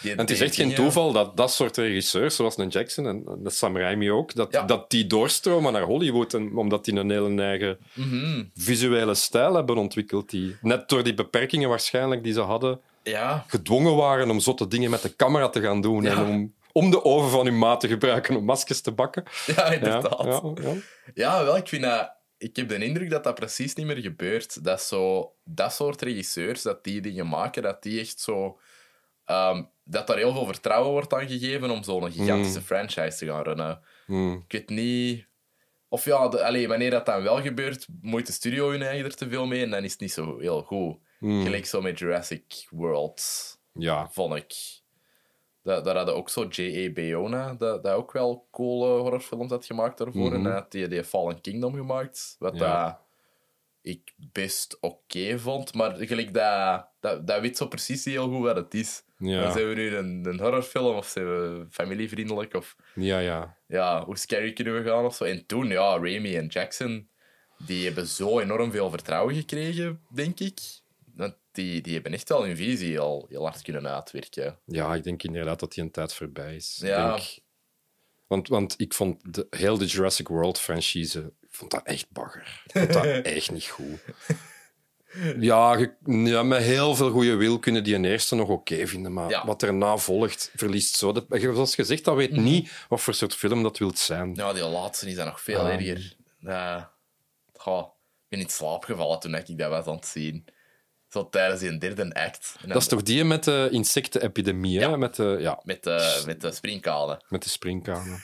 die- En het is echt geen toeval dat dat soort regisseurs, zoals een Jackson en de Sam Raimi ook, dat, Ja. dat die doorstromen naar Hollywood. En, omdat die een hele eigen Mhm. visuele stijl hebben ontwikkeld. Die net door die beperkingen waarschijnlijk die ze hadden, Ja, gedwongen waren om zotte dingen met de camera te gaan doen. Ja. En om, om de oven van hun maat te gebruiken om maskers te bakken. ja, inderdaad. ja, wel, ik vind dat... Ik heb de indruk dat dat precies niet meer gebeurt. Dat zo... Dat soort regisseurs, dat die dingen maken, dat die echt zo... ehm, dat daar heel veel vertrouwen wordt aan gegeven om zo'n gigantische franchise te gaan runnen. Hmm. Ik weet niet... Of ja, de, wanneer dat dan wel gebeurt, moeit de studio hun eigen er te veel mee en dan is het niet zo heel goed. Gelijk zo met Jurassic World, Ja. vond ik. Da- daar hadden ook zo J.A. Bayona, dat, dat ook wel coole horrorfilms had gemaakt daarvoor. En hij had die, die Fallen Kingdom gemaakt, wat Ja. dat ik best oké vond. Maar gelijk dat, dat, dat weet zo precies heel goed wat het is. Ja. Zijn we nu een, een horrorfilm of zijn we familievriendelijk of Ja, ja. ja, hoe scary kunnen we gaan of zo. En toen, ja, Raimi en Jackson, die hebben zo enorm veel vertrouwen gekregen, denk ik. Want die, die hebben echt wel hun visie al heel hard kunnen uitwerken. Ja, ik denk inderdaad dat die een tijd voorbij is. Ik Ja. Denk, want, want ik vond de, heel de Jurassic World franchise ik vond dat echt bagger. Ik vond dat echt niet goed. Ja, je- ja, met heel veel goede wil kunnen die een eerste nog oké vinden, maar Ja. wat erna volgt, verliest zo. Dat, zoals gezegd, dat weet niet wat voor soort film dat wilt zijn. Ja, die laatste is dan nog veel erger. Ja, goh, ik ben in slaap gevallen toen ik dat was aan het zien. Zo tijdens die derde act. En Dat is toch die met de insectenepidemie, hè? Met, de, ja, Met de, met de springkade. met de springkanen.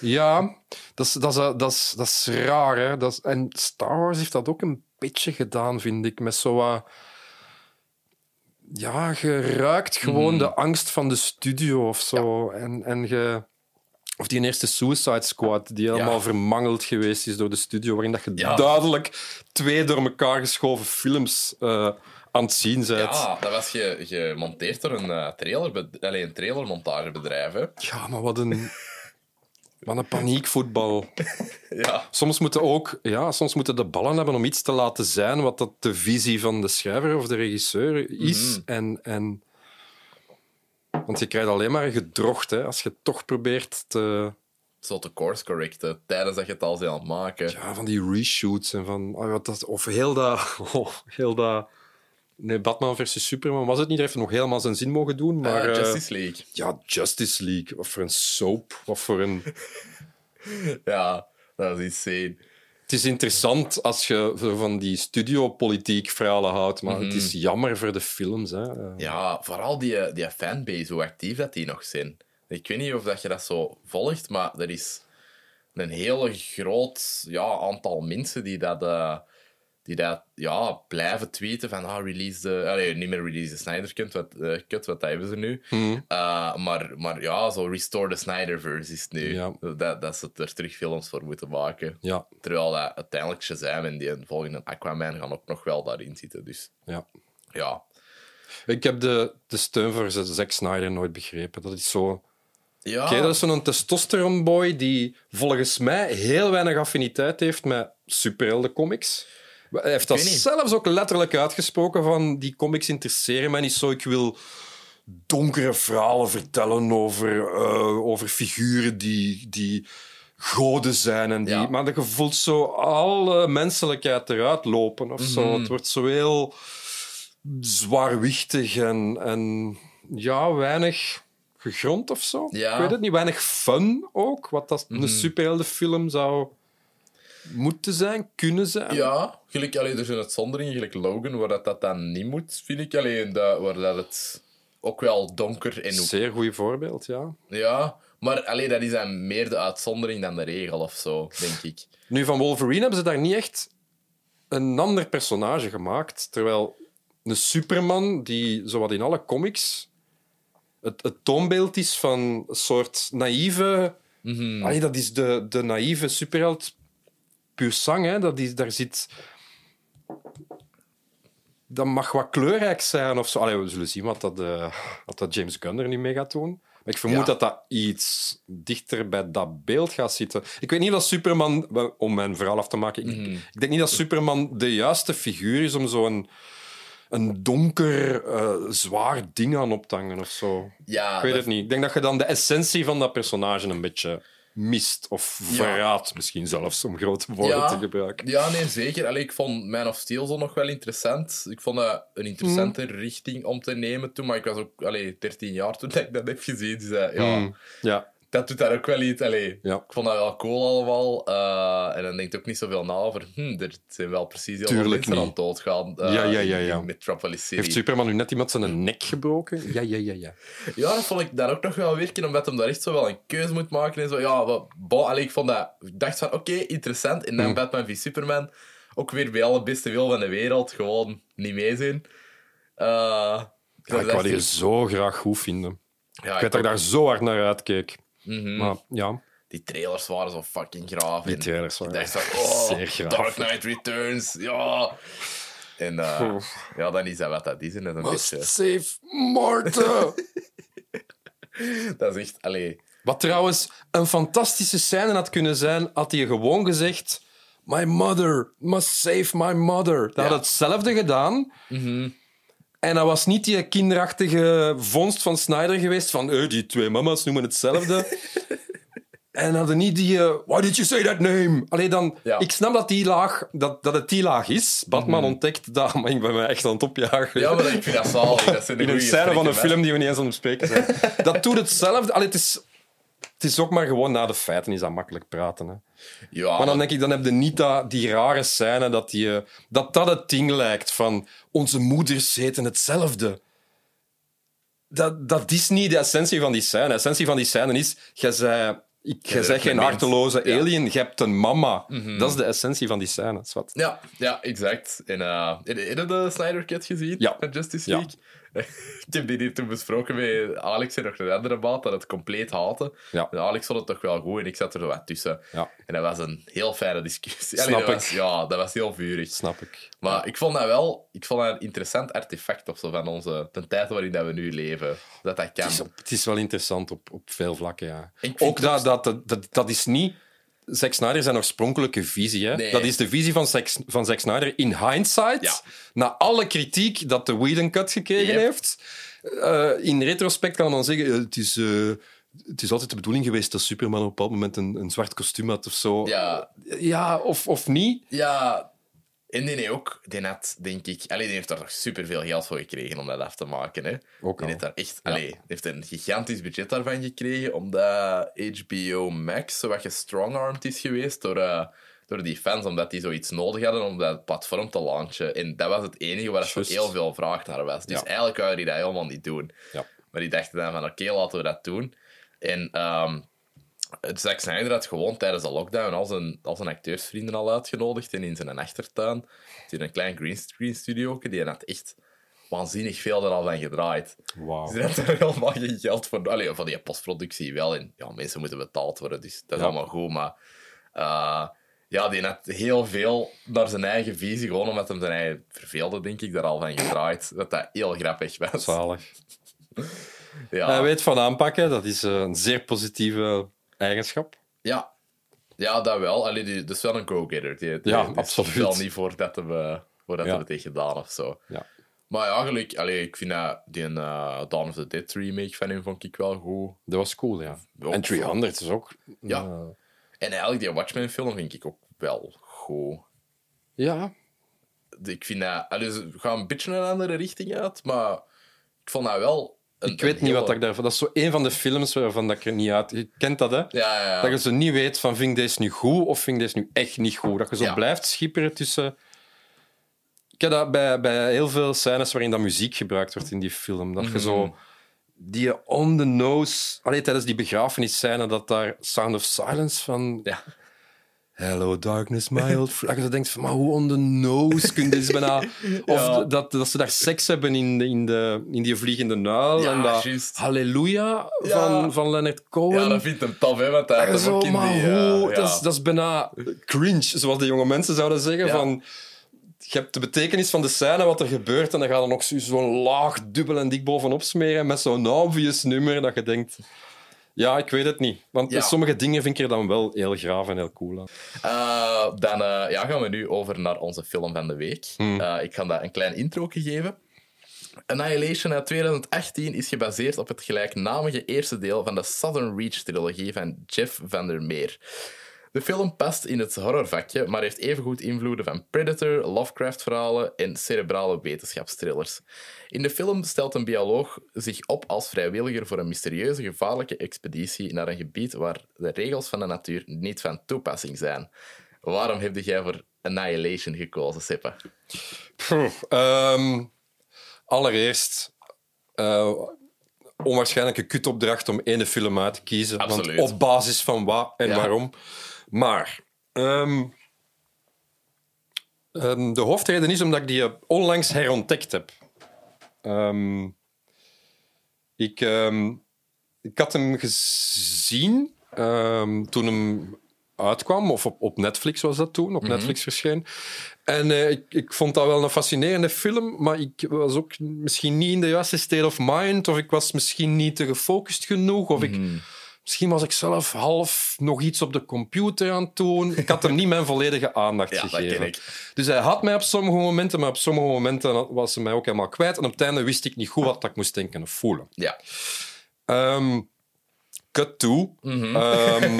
Ja, dat is, dat, is, dat, is, dat is raar. Hè? Dat is, en Star Wars heeft dat ook een beetje gedaan, vind ik. Met zo wat... Ja, je ruikt gewoon de angst van de studio of zo. En, en je... Of die eerste Suicide Squad, die helemaal Ja. vermangeld geweest is door de studio, waarin dat je Ja. duidelijk twee door elkaar geschoven films eh, aan het zien bent. Ja, dat was ge, gemonteerd door een, eh trailer, allee, een trailermontagebedrijf. Hè. Ja, maar wat een... Wat een paniekvoetbal. Ja. Soms moeten ook, ja, soms moeten de ballen hebben om iets te laten zijn wat dat de visie van de schrijver of de regisseur is. en, en, want je krijgt alleen maar gedrocht hè, als je toch probeert te. Zo te course correcten tijdens dat je het al bent aan het maken. Ja, van die reshoots en van. oh, wat dat, of heel dat. Oh, heel dat. Nee, Batman versus Superman was het niet. Hij heeft nog helemaal zijn zin mogen doen. Maar Eh, eh, Justice League. ja, Justice League. Wat voor een soap. Wat voor een. Ja, dat is insane. Het is interessant als je van die studiopolitiek verhalen houdt, maar het is jammer voor de films. Hè. Eh, Ja, vooral die, die fanbase, hoe actief dat die nog zijn. Ik weet niet of dat je dat zo volgt, maar er is een hele groot ja, aantal mensen die dat, eh, die dat ja, blijven tweeten van ah, release de... Allee, niet meer release de Snyder Cut, wat, eh, cut, wat hebben ze nu. Eh, maar, maar ja, zo restore the Snyderverse is het nu. Ja. Dat, dat ze er terug films voor moeten maken. ja, Terwijl dat uiteindelijk Shazam en die volgende Aquaman gaan ook nog wel daarin zitten. Dus ja. ja, Ik heb de, de steun voor Zack Snyder nooit begrepen. Dat is zo... ja. Oké, dat is zo'n testosteronboy die volgens mij heel weinig affiniteit heeft met superheldencomics. Hij heeft dat zelfs ook letterlijk uitgesproken van die comics interesseren mij niet zo. Ik wil donkere verhalen vertellen over, eh, over figuren die, die goden zijn. En die, Ja. Maar je voelt zo alle menselijkheid eruit lopen of zo. Mhm. Het wordt zo heel zwaarwichtig en, en ja, weinig gegrond of zo. Ja. Ik weet het niet. Weinig fun ook, wat dat Mhm. een superheldenfilm zou moeten zijn, kunnen zijn. Ja, gelijk, allee, er zijn uitzonderingen, gelijk Logan, waar dat, dat dan niet moet, vind ik. Alleen waar dat het ook wel donker en... Zeer goed voorbeeld, ja. Ja, maar allee, dat is dan meer de uitzondering dan de regel of zo, denk ik. Nu, van Wolverine hebben ze daar niet echt een ander personage gemaakt. Terwijl een Superman, die zowat in alle comics het, het toonbeeld is van een soort naïeve... Allee, dat is de, de naïeve superheld puur sang. Hè? Dat is, daar zit... Dat mag wat kleurrijk zijn of zo. Allee, we zullen zien wat dat, eh, wat dat James Gunn er nu mee gaat doen. Maar ik vermoed Ja. dat dat iets dichter bij dat beeld gaat zitten. Ik weet niet dat Superman, om mijn verhaal af te maken, ik, ik denk niet dat Superman de juiste figuur is om zo'n een donker, eh, zwaar ding aan op te hangen of zo. Ja, Ik weet dat- het niet. Ik denk dat je dan de essentie van dat personage een beetje mist. Of verraadt misschien zelfs, om grote woorden Ja. te gebruiken. Ja, nee, zeker. Allee, ik vond Man of Steel zo nog wel interessant. Ik vond dat een interessante Hmm. richting om te nemen toen, maar ik was ook allee, 13 jaar toen ik dat heb gezien. Dus, eh, ja, Mm, Ja, dat doet daar ook wel iets. Allee, Ja. Ik vond dat wel cool allemaal. eh, en dan denkt ook niet zoveel na over. Hm, er zijn wel precies heel veel mensen aan het doodgaan. eh, Ja, ja, ja, ja. in Metropolis City. Heeft Superman nu net iemand zijn nek gebroken? Ja, ja, ja, ja. Ja, dat vond ik daar ook nog wel werken, omdat hem daar echt zo wel een keuze moet maken. En zo. Ja, wat, bon, allee, ik vond dat... Ik dacht van, oké, interessant. En dan Hmm. Batman v Superman. Ook weer bij alle beste wil van de wereld. Gewoon niet meezien. Eh Ja, ik wou die zo graag goed vinden. ja, Ik weet dat ik daar zo hard naar uitkeek. Mhm. Maar ja, Die trailers waren zo fucking graaf. die trailers Ik waren dacht van, oh. Dark Knight Returns, ja. En eh, ja, dan is dat wat dat is. En dat, is een beetje, save Martha! dat is echt... Allee, Wat trouwens een fantastische scène had kunnen zijn, had hij gewoon gezegd... My mother must save my mother. Dat Ja. had hetzelfde gedaan. En dat was niet die kinderachtige vondst van Snyder geweest van eh, die twee mama's noemen hetzelfde. en hadden niet die... eh, Why did you say that name? Allee, dan... Ja. Ik snap dat, die laag, dat, dat het die laag is. Batman ontdekt dat... Maar ik ben me echt aan het opjagen. ja, maar ik vind dat zalig. Dat zijn de In een scène van een film die we niet eens aan het bespreken zijn. dat doet hetzelfde. Allee, het, is, het is ook maar gewoon na de feiten is dat makkelijk praten. Hè. Ja, Maar dan denk ik, dan heb je niet dat, die rare scène dat, die, eh, dat dat het ding lijkt van onze moeders heten hetzelfde. Dat, dat is niet de essentie van die scène. De essentie van die scène is, jij zei, ik, zegt geen mens. harteloze Ja. alien, je hebt een mama. Dat is de essentie van die scène. Zwat. Ja, ja, exact. En, uh, je de Snyder Cut gezien? Ja. Van Justice Ja. Ik heb die hier toen besproken met Alex en nog een andere maat, dat het compleet haatte. Ja. En Alex vond het toch wel goed en ik zat er zo wat tussen. Ja. En dat was een heel fijne discussie. Snap Allee, dat ik. Was, ja, dat was heel vurig. Snap ik. Maar ik vond dat wel ik vond dat een interessant artefact of zo van onze, de tijd waarin dat we nu leven. Dat dat kan. Het is, op- het is wel interessant op, op veel vlakken, ja. Ook dat, dat, dat, dat is niet Zack Snyder zijn oorspronkelijke visie. Hè? Nee. Dat is de visie van Zack, van Zack Snyder in hindsight. Ja. Na alle kritiek dat de Whedon Cut gekregen Yep. heeft. eh, in retrospect kan man zeggen, eh, het is... eh, het is altijd de bedoeling geweest dat Superman op een bepaald moment een, een zwart kostuum had of zo. Ja, Ja, of, of niet. ja. En die ook, die had, denk ik... Allee, die heeft daar toch superveel geld voor gekregen om dat af te maken. Hè. Ook Die heeft daar echt... Allee, die heeft een gigantisch budget daarvan gekregen, omdat HBO Max zo wat gestrongarmed is geweest door, eh, door die fans, omdat die zoiets nodig hadden om dat platform te launchen. En dat was het enige waar er Juist. heel veel vraag naar was. Dus Ja. eigenlijk wouden die dat helemaal niet doen. Ja. Maar die dachten dan van, oké, laten we dat doen. En ehm Zack Snyder had gewoon tijdens de lockdown al zijn, al zijn acteursvrienden al uitgenodigd en in zijn achtertuin. In een klein greenscreen studio. Die had echt waanzinnig veel er al van gedraaid. Wauw. Ze hadden er helemaal geen geld voor. Allee, van die postproductie wel. En ja, mensen moeten betaald worden, dus dat is Ja. allemaal goed. Maar eh, ja, die had heel veel naar zijn eigen visie, gewoon omdat hem zijn eigen verveelde, denk ik, daar al van gedraaid. Dat dat heel grappig was. Zalig. Ja. Hij weet van aanpakken, dat is eh, een zeer positieve eigenschap. Ja. ja, dat wel. Allee, die, dat is wel een go-getter. Die, die, Ja, die is absoluut. wel niet voordat we, uh, voordat Ja. we het heeft gedaan of zo. Ja. Maar eigenlijk, allee, ik vind dat die uh, Dawn of the Dead remake van hem vond ik wel goed. Dat was cool, ja. Ook en 300 is ook... Ja. eh, En eigenlijk die Watchmen-film vind ik ook wel goed. ja, Ik vind dat... Allee, ze gaan een beetje een andere richting uit, maar ik vond dat wel... Ik weet niet wat ik daarvan... Dat is zo een van de films waarvan dat ik er niet uit... Je kent dat, hè? Ja, ja, ja. Dat je zo niet weet van, vind ik deze nu goed of vind ik deze nu echt niet goed? Dat je zo blijft schipperen tussen... Ik heb dat bij, bij heel veel scènes waarin dat muziek gebruikt wordt in die film. Dat je Mhm. zo... Die on the nose... Allee, tijdens die begrafenisscène dat daar Sound of Silence van... Ja. Hello darkness, my old friend. Dat je denkt van, maar hoe on the nose kun je dit bijna... Of Ja. dat, dat ze daar seks hebben in, de, in, de, in die vliegende nuil. Ja, en dat. Halleluja Ja. van, van Leonard Cohen. Ja, dat vindt hem tof, hè, want hij ook in maar die... eh, hoe? dat, is, dat is bijna cringe, zoals de jonge mensen zouden zeggen. Van, je hebt de betekenis van de scène, wat er gebeurt, en dan gaat er nog zo- zo'n laag dubbel en dik bovenop smeren met zo'n obvious nummer dat je denkt... Ja, ik weet het niet. Want Ja. sommige dingen vind ik er dan wel heel graaf en heel cool aan. Eh, dan eh, ja, gaan we nu over naar onze film van de week. Hmm. Eh, ik ga dat een klein intro geven. Annihilation uit 2018 is gebaseerd op het gelijknamige eerste deel van de Southern Reach-trilogie van Jeff Vandermeer. De film past in het horrorvakje, maar heeft evengoed invloeden van Predator, Lovecraft-verhalen en cerebrale wetenschapstrillers. In de film stelt een bioloog zich op als vrijwilliger voor een mysterieuze, gevaarlijke expeditie naar een gebied waar de regels van de natuur niet van toepassing zijn. Waarom heb jij voor Annihilation gekozen, Sippe? Um, allereerst, uh, onwaarschijnlijke kutopdracht om één film uit te kiezen. Absoluut. Want op basis van wat en Ja. waarom. Maar ehm, ehm, de hoofdreden is omdat ik die onlangs herontdekt heb. Ehm, ik, ik had hem gezien toen hem uitkwam, of op, op Netflix was dat toen, op Netflix verscheen. En eh, ik, ik vond dat wel een fascinerende film, maar ik was ook misschien niet in de juiste state of mind, of ik was misschien niet te gefocust genoeg, of ik, misschien was ik zelf half nog iets op de computer aan het doen. Ik had hem niet mijn volledige aandacht Ja, dat gegeven. ik. Dus hij had mij op sommige momenten, maar op sommige momenten was hij mij ook helemaal kwijt. En op het einde wist ik niet goed wat ik moest denken of voelen. Ja. Ehm, cut to. Mhm. Ehm,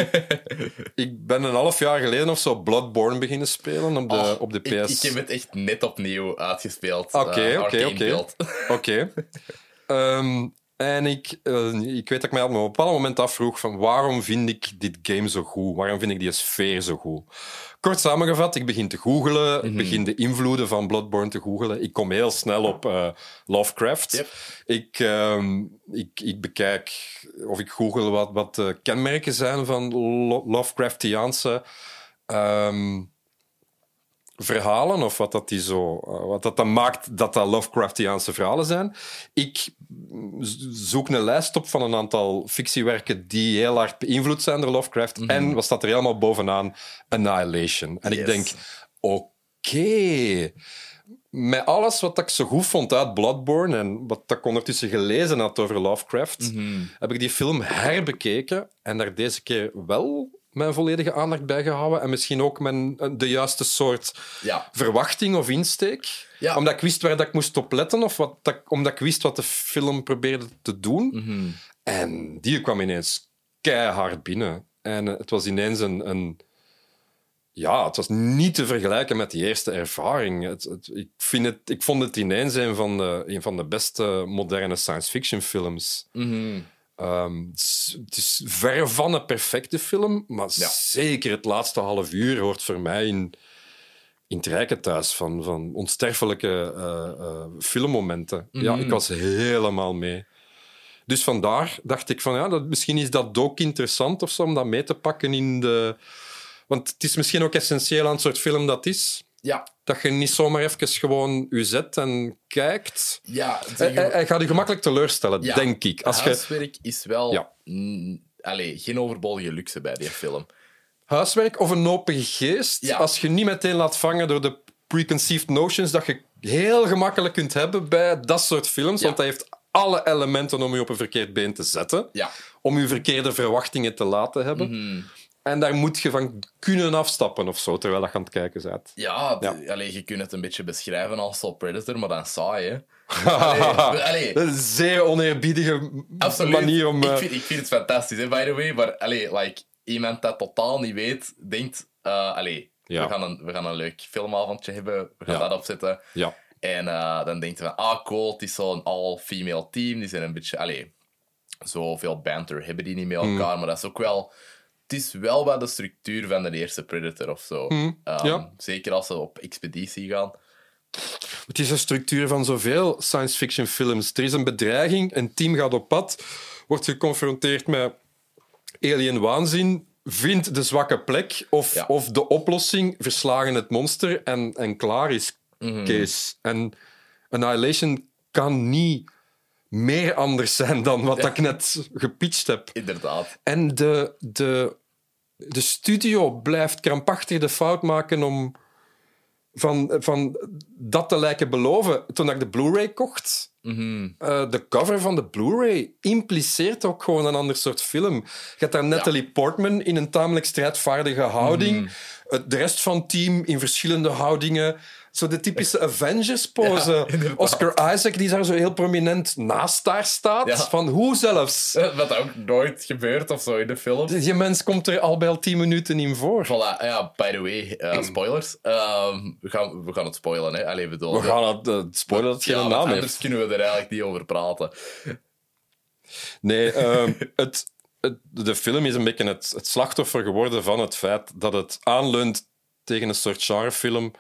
ik ben een half jaar geleden of zo Bloodborne beginnen spelen op de, Oh, op de PS. ik heb het echt net opnieuw uitgespeeld. Oké, eh, oké, oké. Oké. En ik, eh, ik weet dat ik mij op een bepaald moment afvroeg van waarom vind ik dit game zo goed? Waarom vind ik die sfeer zo goed? Kort samengevat, ik begin te googelen. Mhm. Ik begin de invloeden van Bloodborne te googelen. Ik kom heel snel op eh, Lovecraft. Yep. Ik, ehm, ik, ik bekijk of ik google wat, wat de kenmerken zijn van Lo- Lovecraftiaanse ehm, verhalen of wat dat, die zo, eh, wat dat dan maakt dat dat Lovecraftiaanse verhalen zijn. Ik zoek een lijst op van een aantal fictiewerken die heel hard beïnvloed zijn door Lovecraft. En wat staat er helemaal bovenaan? Annihilation. En ik denk, oké. Met alles wat ik zo goed vond uit Bloodborne en wat ik ondertussen gelezen had over Lovecraft, heb ik die film herbekeken en daar deze keer wel mijn volledige aandacht bij gehouden en misschien ook mijn, eh, de juiste soort Ja. verwachting of insteek. Ja. Omdat ik wist waar dat ik moest op letten of wat dat, omdat ik wist wat de film probeerde te doen. Mhm. En die kwam ineens keihard binnen. En eh, het was ineens een, een... Ja, het was niet te vergelijken met die eerste ervaring. Het, het- ik, vind het, ik vond het ineens een van de, een van de beste moderne science fiction films. Mhm. Ehm, het, is, het is ver van een perfecte film, maar Ja. zeker het laatste half uur hoort voor mij in, in het rijke thuis van, van onsterfelijke eh, eh, filmmomenten. Ja, Mhm. ik was helemaal mee. Dus vandaar dacht ik van ja, dat, misschien is dat ook interessant of zo om dat mee te pakken in de. Want het is misschien ook essentieel aan het soort film dat is. Ja. Dat je niet zomaar even gewoon je zet en kijkt. Ja, Hij, hij- hij gaat je gemakkelijk teleurstellen, Ja. denk ik. Als je, Huiswerk is wel Ja. mm, geen overbodige luxe bij die film. huiswerk of een open geest, Ja. als je niet meteen laat vangen door de preconceived notions dat je heel gemakkelijk kunt hebben bij dat soort films, want dat heeft alle elementen om je op een verkeerd been te zetten, om je verkeerde verwachtingen te laten hebben. Mhm. En daar moet je van kunnen afstappen of zo, terwijl dat je aan het kijken bent. Ja, Ja. Allee, je kunt het een beetje beschrijven als zo Predator, maar dan saai, hè. Allee, allee, Dat is een zeer oneerbiedige absoluut. manier om... ik, eh, vind, ik vind het fantastisch, hè, by the way. Maar allee, like, iemand dat totaal niet weet, denkt... eh allee, Ja. we, gaan een, we gaan een leuk filmavondje hebben. We gaan Ja. dat opzetten. ja. En eh, dan denkt je van, ah cool, het is zo'n all-female team. Die zijn een beetje, allee, zoveel banter hebben die niet met Hmm. elkaar. Maar dat is ook wel, het is wel wat de structuur van de eerste Predator of zo. Ehm, Hmm. ja. Zeker als ze op expeditie gaan. Het is een structuur van zoveel science fiction films. Er is een bedreiging, een team gaat op pad, wordt geconfronteerd met alien waanzin, vindt de zwakke plek of, Ja. of de oplossing, verslagen het monster en, en klaar is Mhm. Kees. En Annihilation kan niet meer anders zijn dan wat ik net gepitcht heb. Inderdaad. En de, de, de studio blijft krampachtig de fout maken om van, van dat te lijken beloven. Toen ik de Blu-ray kocht, Mhm. eh, de cover van de Blu-ray impliceert ook gewoon een ander soort film. Je hebt daar Natalie Portman in een tamelijk strijdvaardige houding. Het- De rest van het team in verschillende houdingen. Zo de typische Avengers-pose. Ja. Oscar Isaac, die daar zo heel prominent naast haar staat. Ja. Van hoe zelfs? Wat ook nooit gebeurt of zo in de film. Die mens komt er al bij al tien minuten in voor. Voilà, ja, by the way, eh, spoilers. Ehm, we, gaan, we gaan het spoilen, hè. Allee, bedoel, We gaan het uh, spoilen dat het geen naam anders kunnen we er eigenlijk niet over praten. Nee, ehm, het, het- de film is een beetje het, het slachtoffer geworden van het feit dat het aanleunt tegen een soort genrefilm.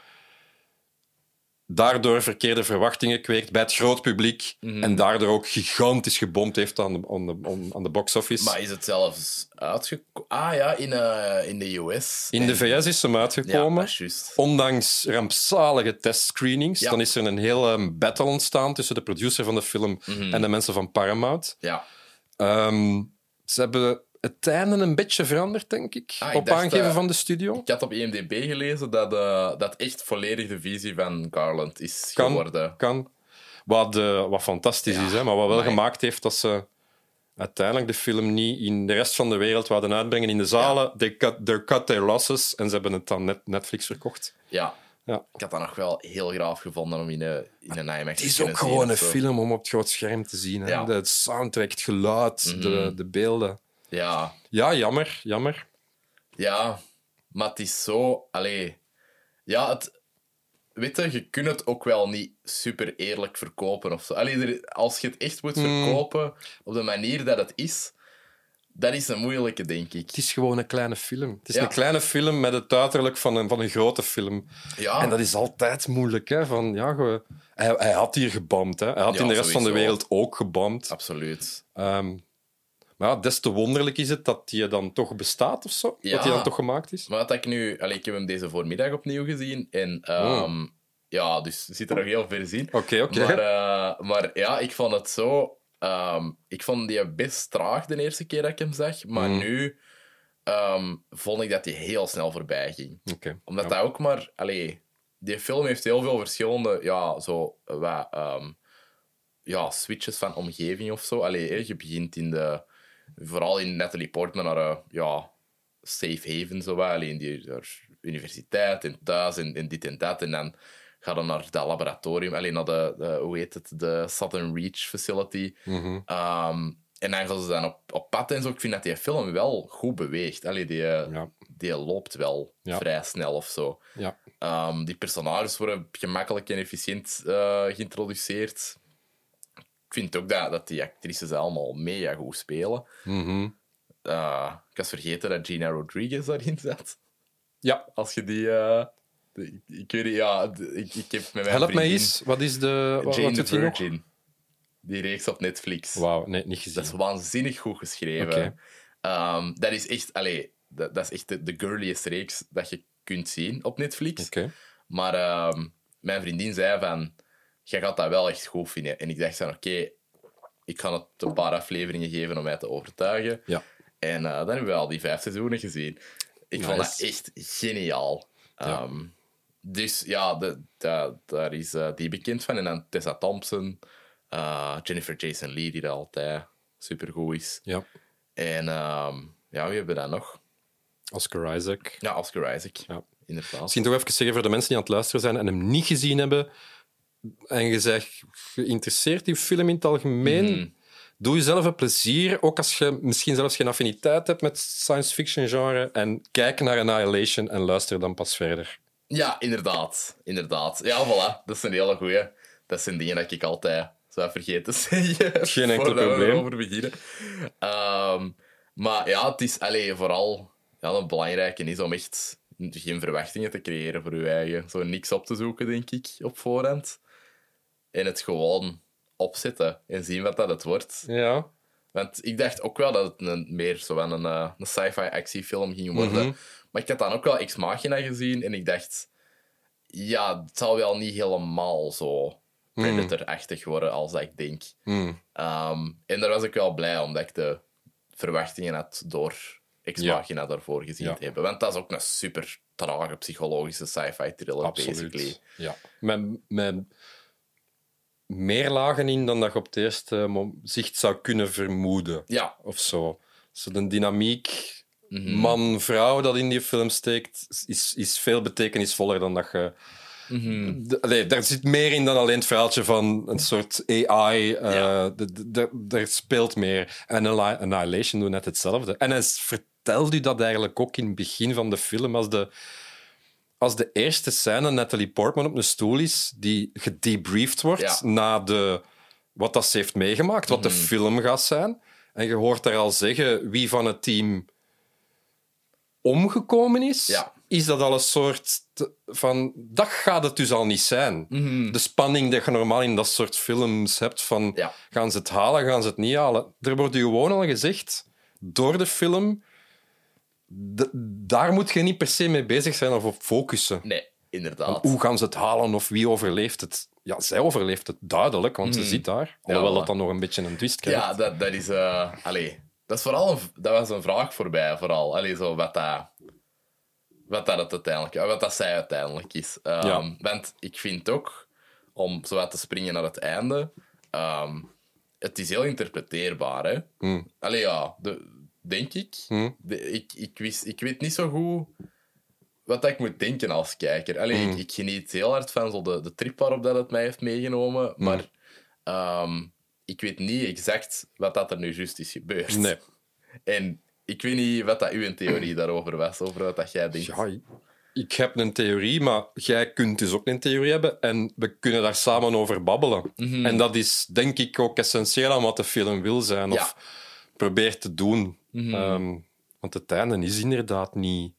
Daardoor verkeerde verwachtingen kweekt bij het groot publiek. Mhm. En daardoor ook gigantisch gebomd heeft aan de, aan de, aan de box office. Maar is het zelfs uitgekomen? Ah ja, in, eh, in de US. In de VS is hem uitgekomen. Ondanks rampzalige testscreenings. Ja. Dan is er een hele battle ontstaan tussen de producer van de film Mhm. en de mensen van Paramount. Ja. Ehm, ze hebben het einde een beetje veranderd, denk ik. Ah, ik op dacht, aangeven eh, van de studio. Ik had op IMDb gelezen dat, eh, dat echt volledig de visie van Garland is Kan, geworden. kan. Wat, eh, wat fantastisch is, hè, maar wat wel gemaakt heeft dat ze uiteindelijk de film niet in de rest van de wereld wouden uitbrengen in de zalen. They cut, they cut their losses en ze hebben het aan net, Netflix verkocht. Ja. Ja. Ik had dat nog wel heel graaf gevonden om in een, in een IMAX Het te is kunnen ook gewoon een film om op het groot scherm te zien. Hè. Ja. De soundtrack, het geluid, de, de beelden. Ja, Ja, jammer, jammer. ja. Maar het is zo... Allee... Ja, het... Weet je, je kunt het ook wel niet super eerlijk verkopen of zo. Allee, als je het echt moet Hmm. verkopen op de manier dat het is, dat is een moeilijke, denk ik. Het is gewoon een kleine film. Het is Ja. een kleine film met het uiterlijk van een, van een grote film. Ja, En dat is altijd moeilijk. Hè? Van, ja, ge- hij, hij had hier gebamd. Hè? Hij had Ja, in de rest van de wereld ook gebamd. absoluut. Ehm, maar ja, des te wonderlijk is het dat die dan toch bestaat of zo. Ja. Dat die dan toch gemaakt is. Maar wat ik nu... Allee, ik heb hem deze voormiddag opnieuw gezien. En ehm, ja, dus zit er nog heel ver in. Oké, oké. Maar, eh, maar ja, ik vond het zo... ehm, ik vond die best traag de eerste keer dat ik hem zag. Maar Mm. nu ehm, vond ik dat hij heel snel voorbij ging. Oké, Omdat ja. dat ook maar... Allee, die film heeft heel veel verschillende... Ja, zo... Wat, ja, switches van omgeving of zo. Allee, je begint in de... Vooral in Natalie Portman naar een ja, safe haven, zo wat. Allee, in die universiteit en thuis en, en dit en dat. En dan ga je naar dat laboratorium. Alleen naar de, de... Hoe heet het? De Southern Reach Facility. Mhm. Ehm, en dan gaan ze dan op, op pad en zo. Ik vind dat die film wel goed beweegt. Allee, die, Ja, die loopt wel Ja. vrij snel of zo. ja. Ehm, die personages worden gemakkelijk en efficiënt eh, geïntroduceerd. Vind ook dat, dat die actrices allemaal mega goed spelen. Mhm. Eh, ik was vergeten dat Gina Rodriguez daarin zat. ja. Als je die... de- ik, weet niet, ja, de- ik, ik heb met mijn Help mij eens. Wat is de... Wat, Jane wat nog? Virgin. Die reeks op Netflix. Wauw, nee, niet gezien. Dat is waanzinnig goed geschreven. Ehm, dat is echt, allee, dat, dat is echt de, de girliest reeks dat je kunt zien op Netflix. Oké. Maar ehm, mijn vriendin zei van, jij gaat dat wel echt goed vinden. En ik dacht van, oké, ik ga het een paar afleveringen geven om mij te overtuigen. Ja. En eh, dan hebben we al die vijf seizoenen gezien. Ik vond dat echt geniaal. Ja. Ehm, dus ja, de, de- daar is eh, die bekend van. En dan Tessa Thompson, eh, Jennifer Jason Leigh, die er altijd supergoed is. Ja. En ehm, ja, wie hebben we dan nog? Oscar Isaac. Ja, Oscar Isaac. Ja. Inderdaad. Misschien toch even zeggen voor de mensen die aan het luisteren zijn en hem niet gezien hebben en je bent geïnteresseerd in film in het algemeen, Mhm. doe jezelf een plezier, ook als je misschien zelfs geen affiniteit hebt met science fiction genre, en kijk naar Annihilation en luister dan pas verder. Ja, inderdaad. Inderdaad. Ja, voilà. Dat is een hele goeie. Dat zijn dingen dat ik altijd zou vergeten te zeggen. Geen enkel we probleem. beginnen. Ehm, maar ja, het is allee, vooral... Ja, het belangrijke is om echt geen verwachtingen te creëren voor je eigen. Zo niks op te zoeken, denk ik, op voorhand. En het gewoon opzetten en zien wat dat het wordt. Ja. Want ik dacht ook wel dat het een, meer zo een, eh, een sci-fi actiefilm ging worden. Mhm. Maar ik had dan ook wel Ex Machina gezien en ik dacht... Ja, het zal wel niet helemaal zo Predator-achtig worden als dat ik denk. Hmm. Ehm, en daar was ik wel blij, omdat ik de verwachtingen had door Ex Ja. Machina daarvoor gezien Ja. te hebben. Want dat is ook een super trage psychologische sci-fi thriller, basically. Ja. Met, met meer lagen in dan dat je op het eerste zicht zou kunnen vermoeden. Ja, Of zo. Zo de dynamiek Mhm. man-vrouw dat in die film steekt, is, is veel betekenisvoller dan dat je allee, daar zit meer in dan alleen het verhaaltje van een soort AI. eh, Ja. Er speelt meer. En Anni- Annihilation doet net hetzelfde. En hij vertelde u dat eigenlijk ook in het begin van de film, als de, als de eerste scène Natalie Portman op een stoel is, die gedebriefd wordt Ja. na de, wat dat ze heeft meegemaakt, wat de Mhm. film gaat zijn. En je hoort haar al zeggen wie van het team omgekomen is, Ja. is dat al een soort van... Dat gaat het dus al niet zijn. Mhm. De spanning die je normaal in dat soort films hebt van... Ja. Gaan ze het halen, gaan ze het niet halen? Er wordt u gewoon al gezegd, door de film... daar moet je niet per se mee bezig zijn of op focussen. Nee, inderdaad. Hoe gaan ze het halen of wie overleeft het? Ja, zij overleeft het duidelijk, want ze zit daar. Alhoewel voilà. dat dan nog een beetje een twist krijgt. Ja, dat, dat is... allee, dat, is vooral een, dat was een vraag voorbij, vooral. Allee, zo wat dat... Wat dat het uiteindelijk... Wat dat zij uiteindelijk is. Ehm, Ja. Want ik vind ook, om zo wat te springen naar het einde... ehm, het is heel interpreteerbaar, hè. Hmm. Allee, ja, de, denk ik. Hmm. De, ik, ik, wist, ik weet niet zo goed wat dat ik moet denken als kijker. Allee, Hmm. ik, ik geniet heel hard van zo de, de trip waarop dat het mij heeft meegenomen, Hmm. maar ehm, ik weet niet exact wat dat er nu juist is gebeurd. Nee. En ik weet niet wat dat uw theorie daarover was, over wat dat jij denkt. Ja, ik- heb een theorie, maar jij kunt dus ook een theorie hebben. En we kunnen daar samen over babbelen. Mhm. En dat is denk ik ook essentieel aan wat de film wil zijn. Of Ja. Probeert te doen. Ehm, want het einde is inderdaad niet,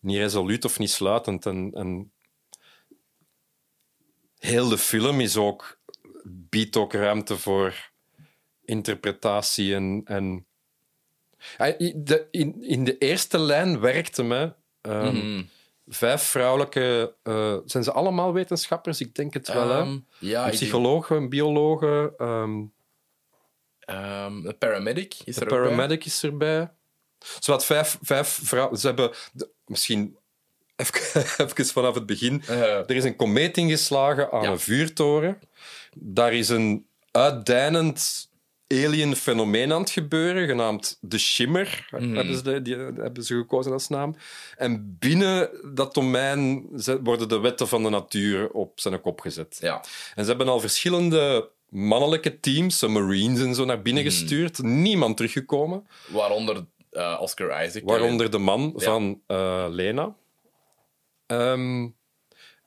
niet resoluut of niet sluitend. En, en heel de film is ook, biedt ook ruimte voor interpretatie en... en de, in, in de eerste lijn werkte me. ehm, Mhm. Vijf vrouwelijke. eh, zijn ze allemaal wetenschappers? Ik denk het wel. hè? Ehm, ja, een psycholoog, een bioloog, ehm, ehm, een paramedic is er ook bij. paramedic is erbij. Zowat vijf, vijf vrouwen. Ze hebben. de- misschien even, even vanaf het begin. Eh, Er is een komeet ingeslagen aan Ja. een vuurtoren. Daar is een uitdijnend alien fenomeen aan het gebeuren, genaamd de Shimmer, Mhm. hebben, ze de- die, hebben ze gekozen als naam. En binnen dat domein ze- worden de wetten van de natuur op zijn kop gezet. ja. En ze hebben al verschillende mannelijke teams, zo Marines en zo, naar binnen gestuurd. Niemand teruggekomen. Waaronder eh, Oscar Isaac. Waaronder de man Ja. van eh, Lena. Ehm,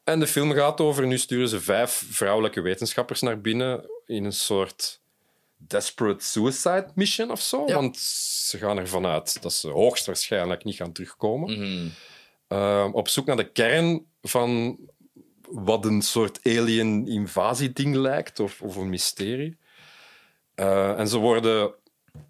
en de film gaat over, nu sturen ze vijf vrouwelijke wetenschappers naar binnen in een soort desperate suicide mission of zo. Ja. Want ze gaan ervan uit dat ze hoogstwaarschijnlijk niet gaan terugkomen. Mhm. Ehm, op zoek naar de kern van wat een soort alien-invasie-ding lijkt, of, of een mysterie. Eh, en ze worden,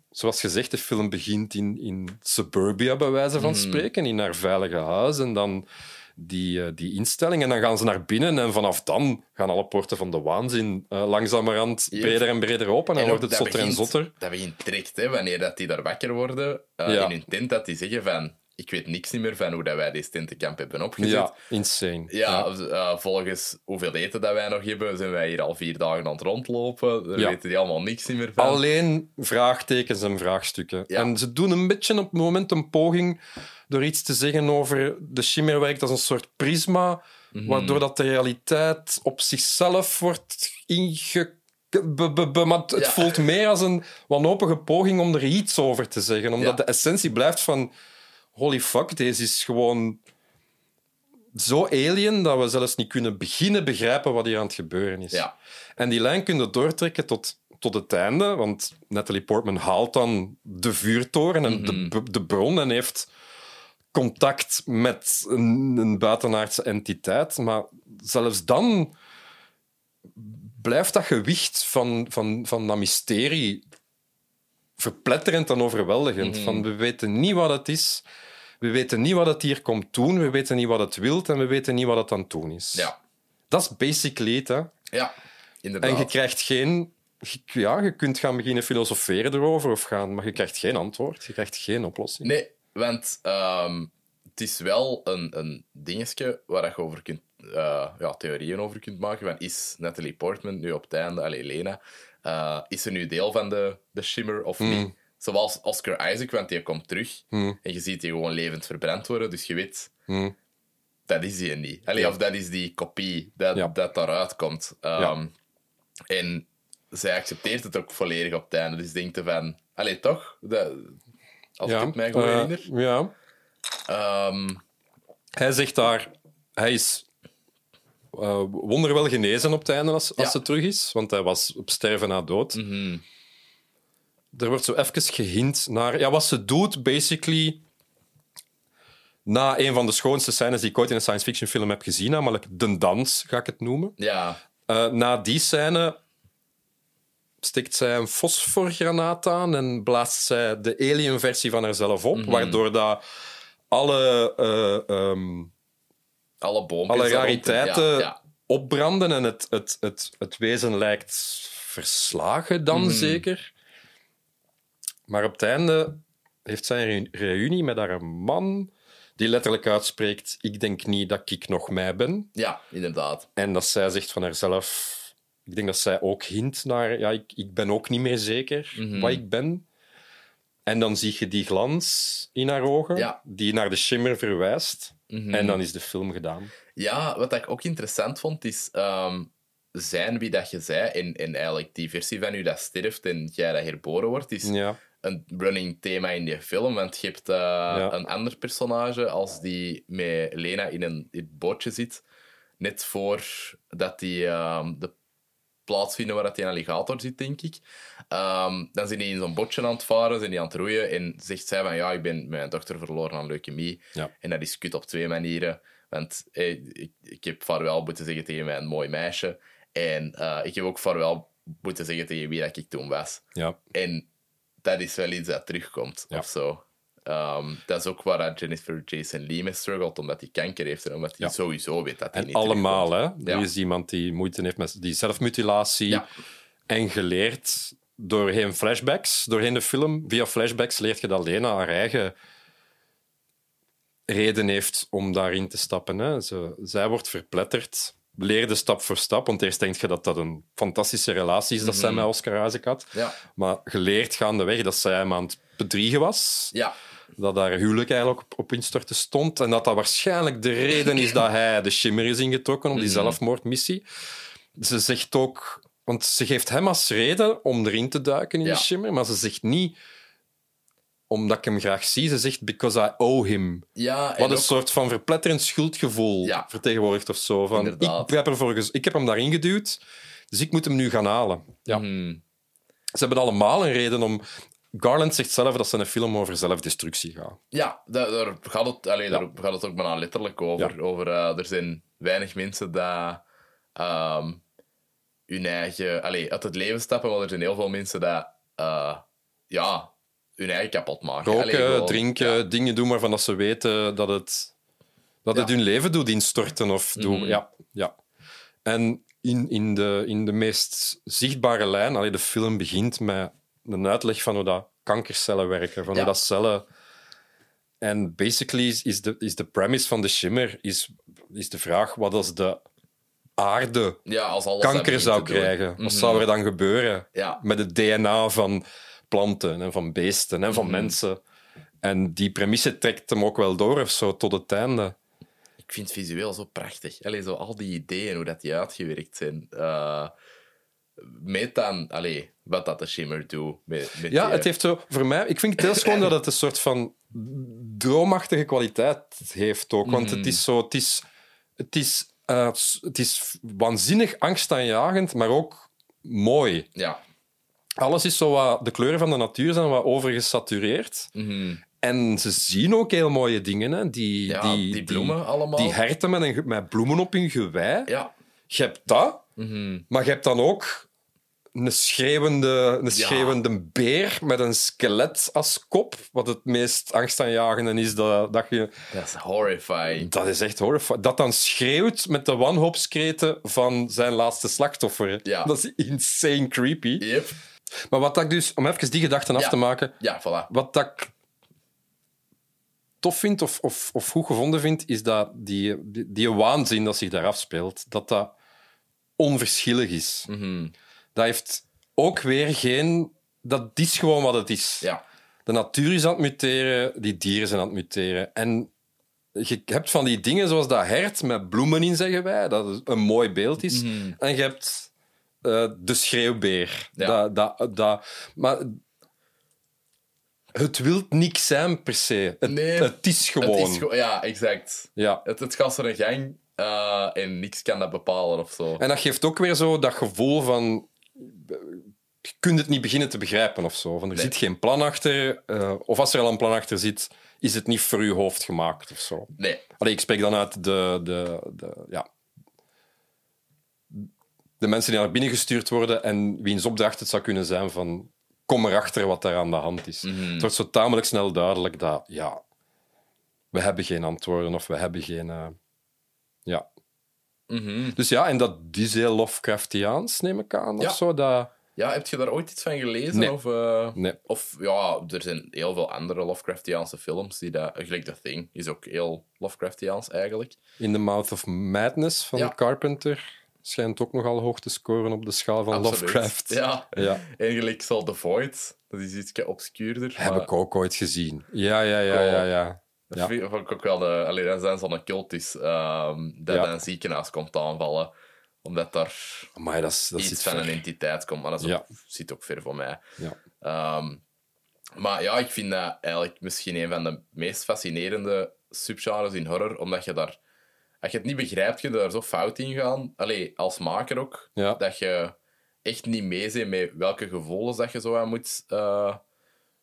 zoals gezegd, de film begint in, in suburbia, bij wijze van spreken, in haar veilige huis. En dan die, eh, die instelling. En dan gaan ze naar binnen en vanaf dan gaan alle poorten van de waanzin eh, langzamerhand Yep. breder en breder open. En dan ook wordt het zotter en zotter. Dat begint direct, hè, wanneer dat die daar wakker worden Ja. in hun tent, dat die zeggen van ik weet niks niet meer van hoe dat wij deze tentenkamp hebben opgezet. Ja, insane. Ja, eh, volgens hoeveel eten dat wij nog hebben, zijn wij hier al vier dagen aan het rondlopen. Daar Ja. weten die allemaal niks meer van. Alleen vraagtekens en vraagstukken. Ja. En ze doen een beetje op het moment een poging door iets te zeggen over de Chimera werkt als een soort prisma, Mhm. waardoor dat de realiteit op zichzelf wordt inge... be- be- be- maar het het Ja. voelt meer als een wanhopige poging om er iets over te zeggen. Omdat Ja. de essentie blijft van... Holy fuck, deze is gewoon zo alien dat we zelfs niet kunnen beginnen begrijpen wat hier aan het gebeuren is. Ja. En die lijn kun je doortrekken tot, tot het einde, want Natalie Portman haalt dan de vuurtoren en Mhm. de, de bron en heeft contact met een, een buitenaardse entiteit. Maar zelfs dan blijft dat gewicht van, van, van dat mysterie verpletterend en overweldigend. Mhm. Van, we weten niet wat het is, we weten niet wat het hier komt doen, we weten niet wat het wilt en we weten niet wat het aan het doen is. Ja, Dat is basically het. Hè. ja inderdaad. En je krijgt geen... Ja, je kunt gaan beginnen filosoferen erover, of gaan, maar je krijgt geen antwoord. Je krijgt geen oplossing. Nee, want ehm, het is wel een, een dingetje waar je over kunt, eh, ja, theorieën over kunt maken. Van, is Natalie Portman nu op het einde, allee, Lena, eh, is ze nu deel van de, de Shimmer of niet? Zoals Oscar Isaac, want die komt terug Hmm. en je ziet die gewoon levend verbrand worden. Dus je weet, Hmm. dat is die niet. Allee, Ja. Of dat is die kopie dat, Ja. dat daaruit komt. Ehm, En zij accepteert het ook volledig op het einde. Dus denkt er van... Allee, toch? Dat, als ik het mij goed eh, herinner. ja. Ehm, Hij zegt daar, hij is eh, wonderwel genezen op het einde als, als Ja. ze terug is, want hij was op sterven na dood. mhm. Er wordt zo even gehint naar ja, wat ze doet, basically. Na een van de schoonste scènes die ik ooit in een science fiction film heb gezien, namelijk de dans, ga ik het noemen. Ja. Eh, na die scène steekt zij een fosforgranaat aan en blaast zij de alien-versie van haarzelf op, waardoor dat alle, eh, ehm, Alle rariteiten Ja, ja. opbranden en het, het, het, het wezen lijkt verslagen dan zeker. Maar op het einde heeft zij een reunie met haar man die letterlijk uitspreekt ik denk niet dat ik nog mij ben. ja, inderdaad. En dat zij zegt van haarzelf... Ik denk dat zij ook hint naar... Ja, ik, ik ben ook niet meer zeker Mhm. wat ik ben. En dan zie je die glans in haar ogen, Ja. die naar de shimmer verwijst. Mhm. En dan is de film gedaan. Ja, wat ik ook interessant vond, is ehm, zijn wie dat je zei, en, en eigenlijk die versie van u dat sterft en jij dat herboren wordt, is Ja. Een running thema in die film. Want je hebt eh, een ander personage als die met Lena in een in het bootje zit, net voor dat die ehm, de plaats vinden waar dat die een alligator zit, denk ik. Ehm, dan zijn die in zo'n bootje aan het varen, zijn die aan het roeien en zegt zij van ja, ik ben mijn dochter verloren aan leukemie. Ja. En dat is kut op twee manieren. Want ik, ik heb vaarwel moeten zeggen tegen mijn mooi meisje. En eh, ik heb ook vaarwel moeten zeggen tegen wie dat ik toen was. Ja. En dat is wel iets dat terugkomt, Ja. of zo. Ehm, dat is ook waar Jennifer Jason Leigh mee struggelt, omdat hij kanker heeft en omdat hij Ja. sowieso weet dat hij En niet allemaal, hè. Er is iemand die moeite heeft met die zelfmutilatie. En geleerd doorheen flashbacks, doorheen de film, via flashbacks leert je dat Lena haar eigen reden heeft om daarin te stappen. Hè. Ze, zij wordt verpletterd, leerde stap voor stap, want eerst denk je dat dat een fantastische relatie is dat zij met Oscar Isaac had. Ja. Maar geleerd gaandeweg dat zij hem aan het bedriegen was, Ja. dat haar huwelijk eigenlijk op, op instorten stond en dat dat waarschijnlijk de reden is dat hij de shimmer is ingetrokken op die zelfmoordmissie. Ze zegt ook... Want ze geeft hem als reden om erin te duiken in Ja. die shimmer, maar ze zegt niet omdat ik hem graag zie. Ze zegt because I owe him. Ja, Wat een ook- soort van verpletterend schuldgevoel Ja. vertegenwoordigt of zo. Van, Inderdaad. ik, heb ervoor gez- ik heb hem daarin geduwd, dus ik moet hem nu gaan halen. Ja. Mhm. Ze hebben allemaal een reden om... Garland zegt zelf dat ze een film over zelfdestructie gaat. Ja, daar, daar, gaat het, allee, daar gaat het ook bijna letterlijk over. Ja. over eh, er zijn weinig mensen die ehm, hun eigen... Allee, uit het leven stappen, maar er zijn heel veel mensen die eh, ja, hun eigen kapot maken. Roken, Allee, gewoon- drinken, ja. dingen doen waarvan dat ze weten dat het, dat het hun leven doet instorten. Of doen. Mhm. ja, ja. En in, in, de, in de meest zichtbare lijn, allee, de film begint met een uitleg van hoe dat kankercellen werken, van hoe dat cellen... En basically is, de, is de premise van de shimmer is, is de vraag, wat als de aarde Ja, als kanker zou doen. krijgen? Wat Mhm. zou er dan gebeuren? Ja. Met het DNA van planten en van beesten en van Mhm. mensen. En die premisse trekt hem ook wel door of zo tot het einde. Ik vind het visueel zo prachtig. Allee, zo al die ideeën, hoe dat die uitgewerkt zijn. Eh met dan, allee, wat dat de Shimmer doet. Met, met Ja, die- het heeft zo voor mij. Ik vind het heel schoon dat het een soort van droomachtige kwaliteit heeft ook. Want Mhm. het is zo. Het is, het is, eh, het is waanzinnig angstaanjagend, maar ook mooi. Ja. Alles is zo wat. De kleuren van de natuur zijn wat overgesatureerd. Mhm. En ze zien ook heel mooie dingen. Hè? Die, Ja, die bloemen allemaal. Die herten met, een, met bloemen op hun gewei. Ja. Je hebt dat, Mhm. maar je hebt dan ook een schreeuwende, een schreeuwende beer met een skelet als kop. Wat het meest angstaanjagende is dat, dat je... Dat is horrifying. Dat is echt horrifying. Dat dan schreeuwt met de wanhoopskreten van zijn laatste slachtoffer. Ja. Dat is insane creepy. Yep. Maar wat dat ik dus, om even die gedachten af te maken, Ja, voilà. wat dat ik tof vind of, of, of goed gevonden vind, is dat die, die, die waanzin dat zich daar afspeelt, dat dat onverschillig is. Mhm. Dat heeft ook weer geen... Dat is gewoon wat het is. Ja. De natuur is aan het muteren, die dieren zijn aan het muteren. En je hebt van die dingen zoals dat hert met bloemen in, zeggen wij, dat een mooi beeld is. En je hebt eh, de schreeuwbeer. Ja. Dat, dat, dat, maar het wil niks zijn per se. Het, Nee, het is gewoon. Het is gewoon- ja, exact. ja. Het, het gaat zijn gang eh, en niks kan dat bepalen of zo. En dat geeft ook weer zo dat gevoel van. Je kunt het niet beginnen te begrijpen of zo. Van, er Nee. zit geen plan achter. eh, of als er al een plan achter zit, is het niet voor uw hoofd gemaakt of zo. Nee, Allee, ik spreek dan uit de, de, de, ja, de mensen die naar binnen gestuurd worden en wiens opdracht het zou kunnen zijn van kom erachter wat daar aan de hand is. Het wordt zo tamelijk snel duidelijk dat ja, we hebben geen antwoorden of we hebben geen... eh, ja. Mhm. Dus ja, en dat is heel Lovecraftiaans, neem ik aan. Ja. Of zo, dat... Ja, heb je daar ooit iets van gelezen? Nee. Of, eh, Nee. of ja, er zijn heel veel andere Lovecraftiaanse films die dat... Gelijk The Thing is ook heel Lovecraftiaans eigenlijk. In the Mouth of Madness van Ja. Carpenter schijnt ook nogal hoog te scoren op de schaal van Absoluut. Lovecraft. Ja. ja. Eigenlijk zal The Void, dat is iets obscuurder. Heb maar ik ook ooit gezien. Ja, ja, ja, ja. ja. Dat Ja. vind ik ook wel... De, allee, dat zijn zo'n cultus ehm, dat Ja. een ziekenhuis komt aanvallen. Omdat daar dat is, dat iets zit van een entiteit komt. Maar dat is Ja. ook, zit ook ver voor mij. Ja. Ehm, maar ja, ik vind dat eigenlijk misschien een van de meest fascinerende subgenres in horror, omdat je daar... Als je het niet begrijpt, kun je daar zo fout in gaan. Allee, als maker ook. Ja. Dat je echt niet mee bent met welke gevoelens dat je zo aan moet, eh,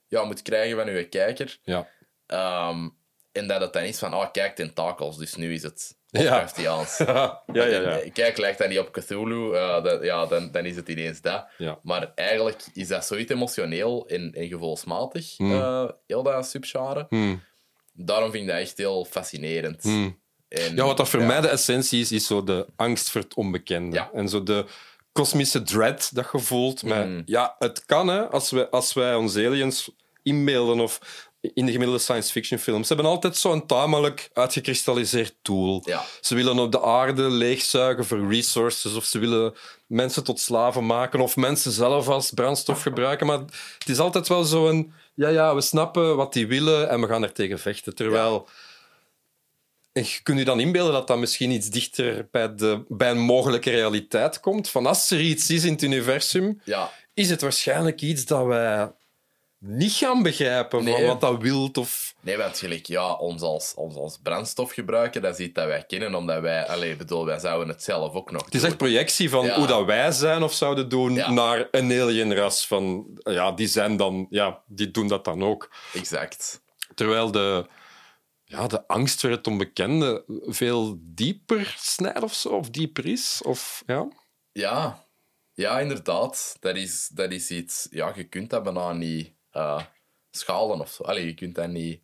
ja, moet krijgen van je kijker. Ja. Ehm, en dat het dan is van, oh, kijk, tentakels, dus nu is het Ja. Lovecraftiaans. ja, ja, ja. En, Kijk, lijkt dat niet op Cthulhu, eh, dat, ja, dan, dan is het ineens dat. Ja. Maar eigenlijk is dat zoiets emotioneel en, en gevoelsmatig, Hmm. eh, heel dat subgenre. Hmm. Daarom vind ik dat echt heel fascinerend. Hmm. En, Ja, wat dat voor mij de essentie is, is zo de angst voor het onbekende. En zo de kosmische dread dat je voelt. Maar Mm. ja, het kan, hè, als, wij, als wij ons aliens inbeelden of in de gemiddelde science fiction films. Ze hebben altijd zo'n tamelijk uitgekristalliseerd doel. Ja. Ze willen op de aarde leegzuigen voor resources, of ze willen mensen tot slaven maken, of mensen zelf als brandstof gebruiken. Maar het is altijd wel zo'n... Ja, ja, we snappen wat die willen en we gaan er tegen vechten. Terwijl... je kunt je dan inbeelden dat dat misschien iets dichter bij, de, bij een mogelijke realiteit komt. Van als er iets is in het universum, Ja, is het waarschijnlijk iets dat wij niet gaan begrijpen van wat dat wilt. Of... nee, want gelijk, ja, ons als, ons als brandstof gebruiken, dat is iets dat wij kennen, omdat wij, allee, bedoel, wij zouden het zelf ook nog Het is echt projectie van Ja. hoe dat wij zijn of zouden doen Ja. naar een alienras. Van, ja, die zijn dan... Ja, die doen dat dan ook. Exact. Terwijl de, ja, de angst voor het onbekende veel dieper snijdt of zo, of dieper is. Of, ja. Ja, ja inderdaad. Dat is, dat is iets... Ja, je kunt dat bijna niet eh, schalen of zo. Allee, je kunt dat niet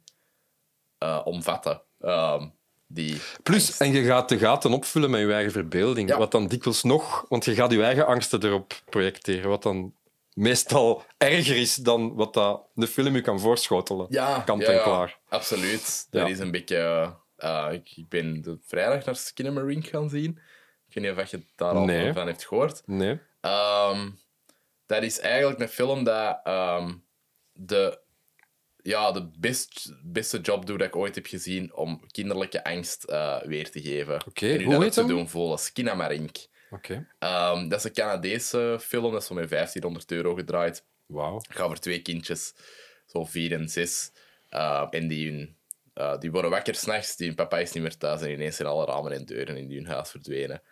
eh, omvatten. Ehm, die Plus, en je gaat de gaten opvullen met je eigen verbeelding. Ja. Wat dan dikwijls nog... Want je gaat je eigen angsten erop projecteren. Wat dan meestal erger is dan wat dat de film je kan voorschotelen. Ja, Kant ja, en ja, klaar. Absoluut. Ja. Dat is een beetje... eh, ik, ik ben de vrijdag naar Skinamarink gaan zien. Ik weet niet of je daar al Nee. van hebt gehoord. Nee. Ehm, dat is eigenlijk een film dat ehm, de, ja, de best, beste job doet dat ik ooit heb gezien om kinderlijke angst eh, weer te geven. Oké, en u hoe dat heet te hem? doen voelen. Skinamarink. Oké. Ehm, dat is een Canadese film, dat is zo met 1500 euro gedraaid. Wauw. Gaat over twee kindjes, zo vier en zes. Uh, en die, hun, uh, die worden wakker s'nachts, die hun papa is niet meer thuis en ineens zijn alle ramen en deuren in hun huis verdwenen.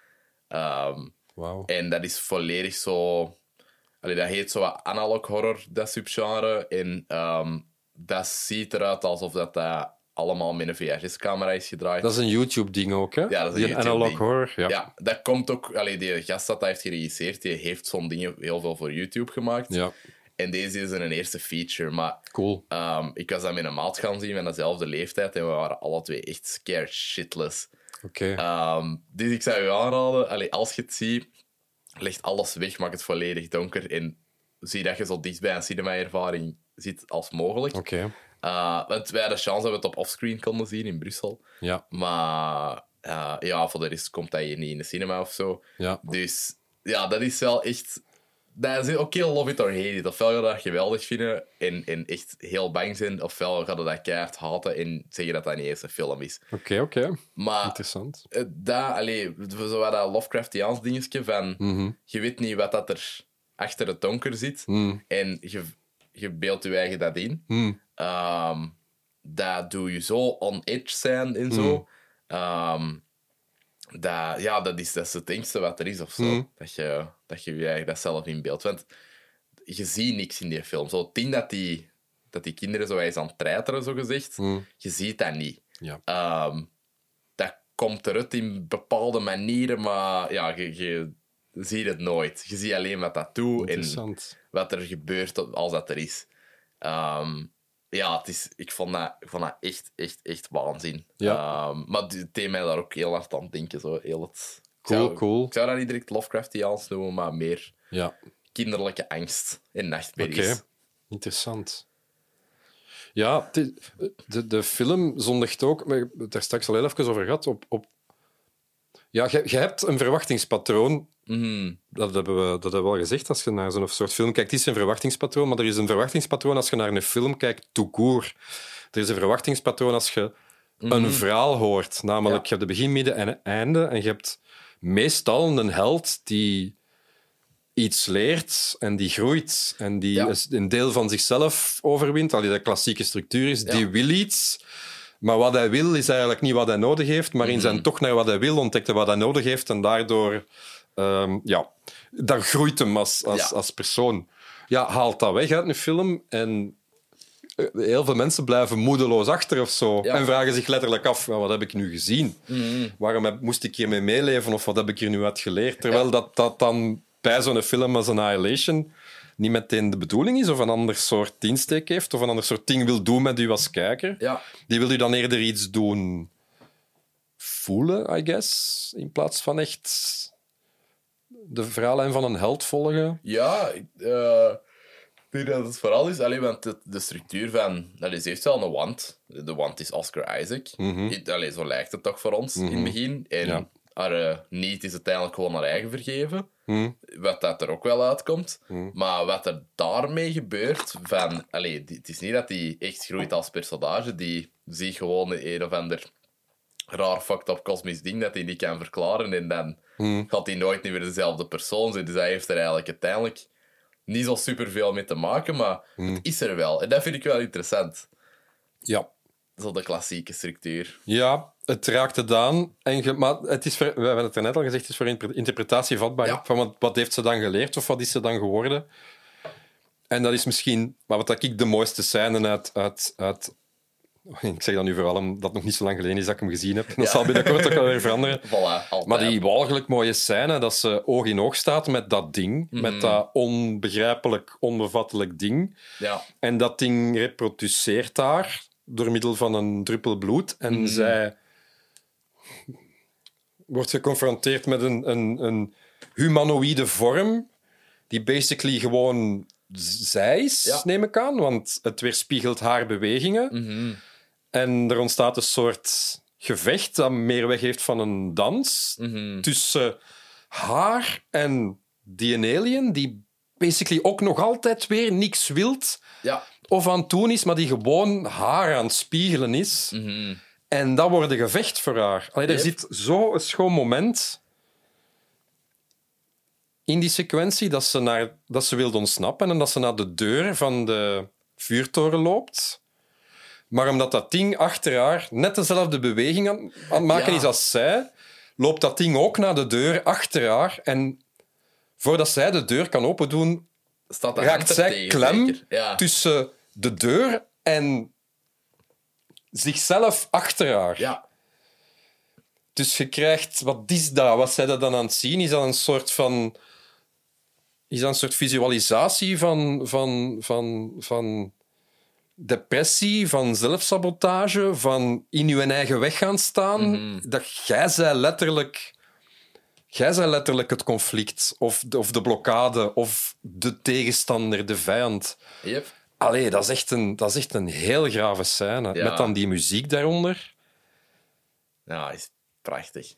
Um, Wauw. en dat is volledig zo... Allee, dat heet zo wat analog horror, dat subgenre. En um, dat ziet eruit alsof dat, dat allemaal met een VHS-camera is gedraaid. Dat is een YouTube-ding ook, hè? Ja, dat is een Die YouTube-ding. analog horror. Ja. Ja, dat komt ook... Allee, die gast dat dat heeft geregisseerd, die heeft zo'n dingen heel veel voor YouTube gemaakt. ja. En deze is een eerste feature, maar... Cool. Um, ik was dat met een maat gaan zien van dezelfde leeftijd en we waren alle twee echt scared shitless. Oké. Um, dus ik zou je aanraden, allee, als je het ziet, leg alles weg, maak het volledig donker en zie dat je zo dicht bij een cinema-ervaring zit als mogelijk. Oké. Uh, want wij hadden de chance dat we het op offscreen konden zien in Brussel. Ja. Maar uh, ja, voor de rest komt dat hier niet in de cinema of zo. Ja. Dus ja, dat is wel echt... dat is ook heel love it or hate it. Ofwel ga je dat geweldig vinden en, en echt heel bang zijn, ofwel ga je dat keihard haten en zeggen dat dat niet eens een film is. Oké, oké. Maar Interessant. eh, dat, allee, zo wat dat Lovecraftiaans dingetje van, Mhm. je weet niet wat dat er achter het donker zit Mm. en je, je beeldt je eigen dat in. Mm. Ehm, dat doe je zo on edge zijn en zo. Ehm, dat, ja, dat is, dat is het engste wat er is of zo. Mm. Dat, je, dat je je eigen dat zelf inbeeldt. Want je ziet niks in die film. Zo het ding dat die, dat die kinderen zo eens aan het treiteren, zo gezegd, je ziet dat niet. Ja. Ehm, dat komt eruit in bepaalde manieren, maar ja, je, je ziet het nooit. Je ziet alleen wat dat doet en wat er gebeurt als dat er is. Ehm, ja, het is, ik, vond dat, ik vond dat echt, echt, echt waanzin. Ja. Ehm, maar het deed mij daar ook heel hard aan denken. Zo. Heel het, ik Cool, zou, cool. Ik zou dat niet direct Lovecraftiaans noemen, maar meer Ja, kinderlijke angst en oké. nachtmerries. Interessant. Ja, de, de film zondigt ook, maar ik heb het daar straks al heel even over gehad, op... op ja, je, je hebt een verwachtingspatroon Mhm. Dat hebben, we, dat hebben we wel gezegd. Als je naar zo'n soort film kijkt, het is een verwachtingspatroon, maar er is een verwachtingspatroon als je naar een film kijkt, tout court. Er is een verwachtingspatroon als je een verhaal hoort. Namelijk, Ja. je hebt de begin, midden en einde. En je hebt meestal een held die iets leert en die groeit. En die Ja. een deel van zichzelf overwint. Al die de klassieke structuur is, die wil iets. Maar wat hij wil is eigenlijk niet wat hij nodig heeft, maar in zijn toch naar wat hij wil ontdekt hij wat hij nodig heeft en daardoor ehm, ja, dat groeit hem als, als, Ja. als persoon. Ja, haalt dat weg uit een film en eh, heel veel mensen blijven moedeloos achter of zo Ja. en vragen zich letterlijk af, "Ja, wat heb ik nu gezien? Waarom heb- moest ik hiermee meeleven of wat heb ik hier nu uit geleerd? Terwijl dat, dat dan bij zo'n film als Annihilation niet meteen de bedoeling is of een ander soort insteek heeft of een ander soort ding wil doen met u als kijker. Ja. Die wil u dan eerder iets doen voelen, I guess, in plaats van echt de verhaallijn van een held volgen. Ja, ik eh, ik denk dat het vooral is, alleen want de, de structuur van. Allee, ze heeft wel een wand. De wand is Oscar Isaac. I- allee, zo lijkt het toch voor ons in het begin. En Ja. haar eh, niet is uiteindelijk gewoon haar eigen vergeven. Hm. Wat dat er ook wel uitkomt. Maar wat er daarmee gebeurt, van, allee, die- het is niet dat die echt groeit als personage. Die ziet gewoon een of ander raar fucked up kosmisch ding dat hij niet kan verklaren. En dan gaat hij nooit meer dezelfde persoon zijn. Dus hij heeft er eigenlijk uiteindelijk niet zo superveel mee te maken, maar het is er wel. En dat vind ik wel interessant. Ja. Zo de klassieke structuur. Ja, het raakt het aan. En ge- maar het is voor, we hebben het er net al gezegd, het is voor inter- interpretatie vatbaar. Ja. Van wat, wat heeft ze dan geleerd of wat is ze dan geworden? En dat is misschien maar wat ik de mooiste scène uit, uit, uit... Ik zeg dat nu vooral omdat het nog niet zo lang geleden is dat ik hem gezien heb. Dat Ja. zal binnenkort ook wel weer veranderen. Voilà. Maar die walgelijk mooie scène, dat ze oog in oog staat met dat ding. Mhm. Met dat onbegrijpelijk, onbevattelijk ding. Ja, En dat ding reproduceert haar door middel van een druppel bloed. En Mhm. zij wordt geconfronteerd met een, een, een humanoïde vorm die basically gewoon zij is, Ja. neem ik aan. Want het weerspiegelt haar bewegingen. Mhm. En er ontstaat een soort gevecht dat meer weg heeft van een dans Mhm. tussen haar en die alien, die basically ook nog altijd weer niks wilt ja. of aan het doen is, maar die gewoon haar aan het spiegelen is. Mhm. En dat wordt een gevecht voor haar. Allee, er Yep. zit zo'n schoon moment in die sequentie dat ze, naar, dat ze wilde ontsnappen en dat ze naar de deur van de vuurtoren loopt. Maar omdat dat ding achter haar net dezelfde beweging aan, aan het maken Ja. is als zij, loopt dat ding ook naar de deur achter haar. En voordat zij de deur kan opendoen, Staat raakt zij tegen, klem? Ja. tussen de deur en zichzelf achter haar. ja. Dus je krijgt, wat is dat? Wat zij dat dan aan het zien? Is dat een soort van. Is dat een soort visualisatie van, van, van, van depressie, van zelfsabotage, van in je eigen weg gaan staan? Dat jij zij letterlijk. Jij zij letterlijk het conflict, of de, of de blokkade, of de tegenstander, de vijand. Yep. Allee, dat is echt een, dat is echt een heel grave scène. Ja. Met dan die muziek daaronder. Ja, is prachtig.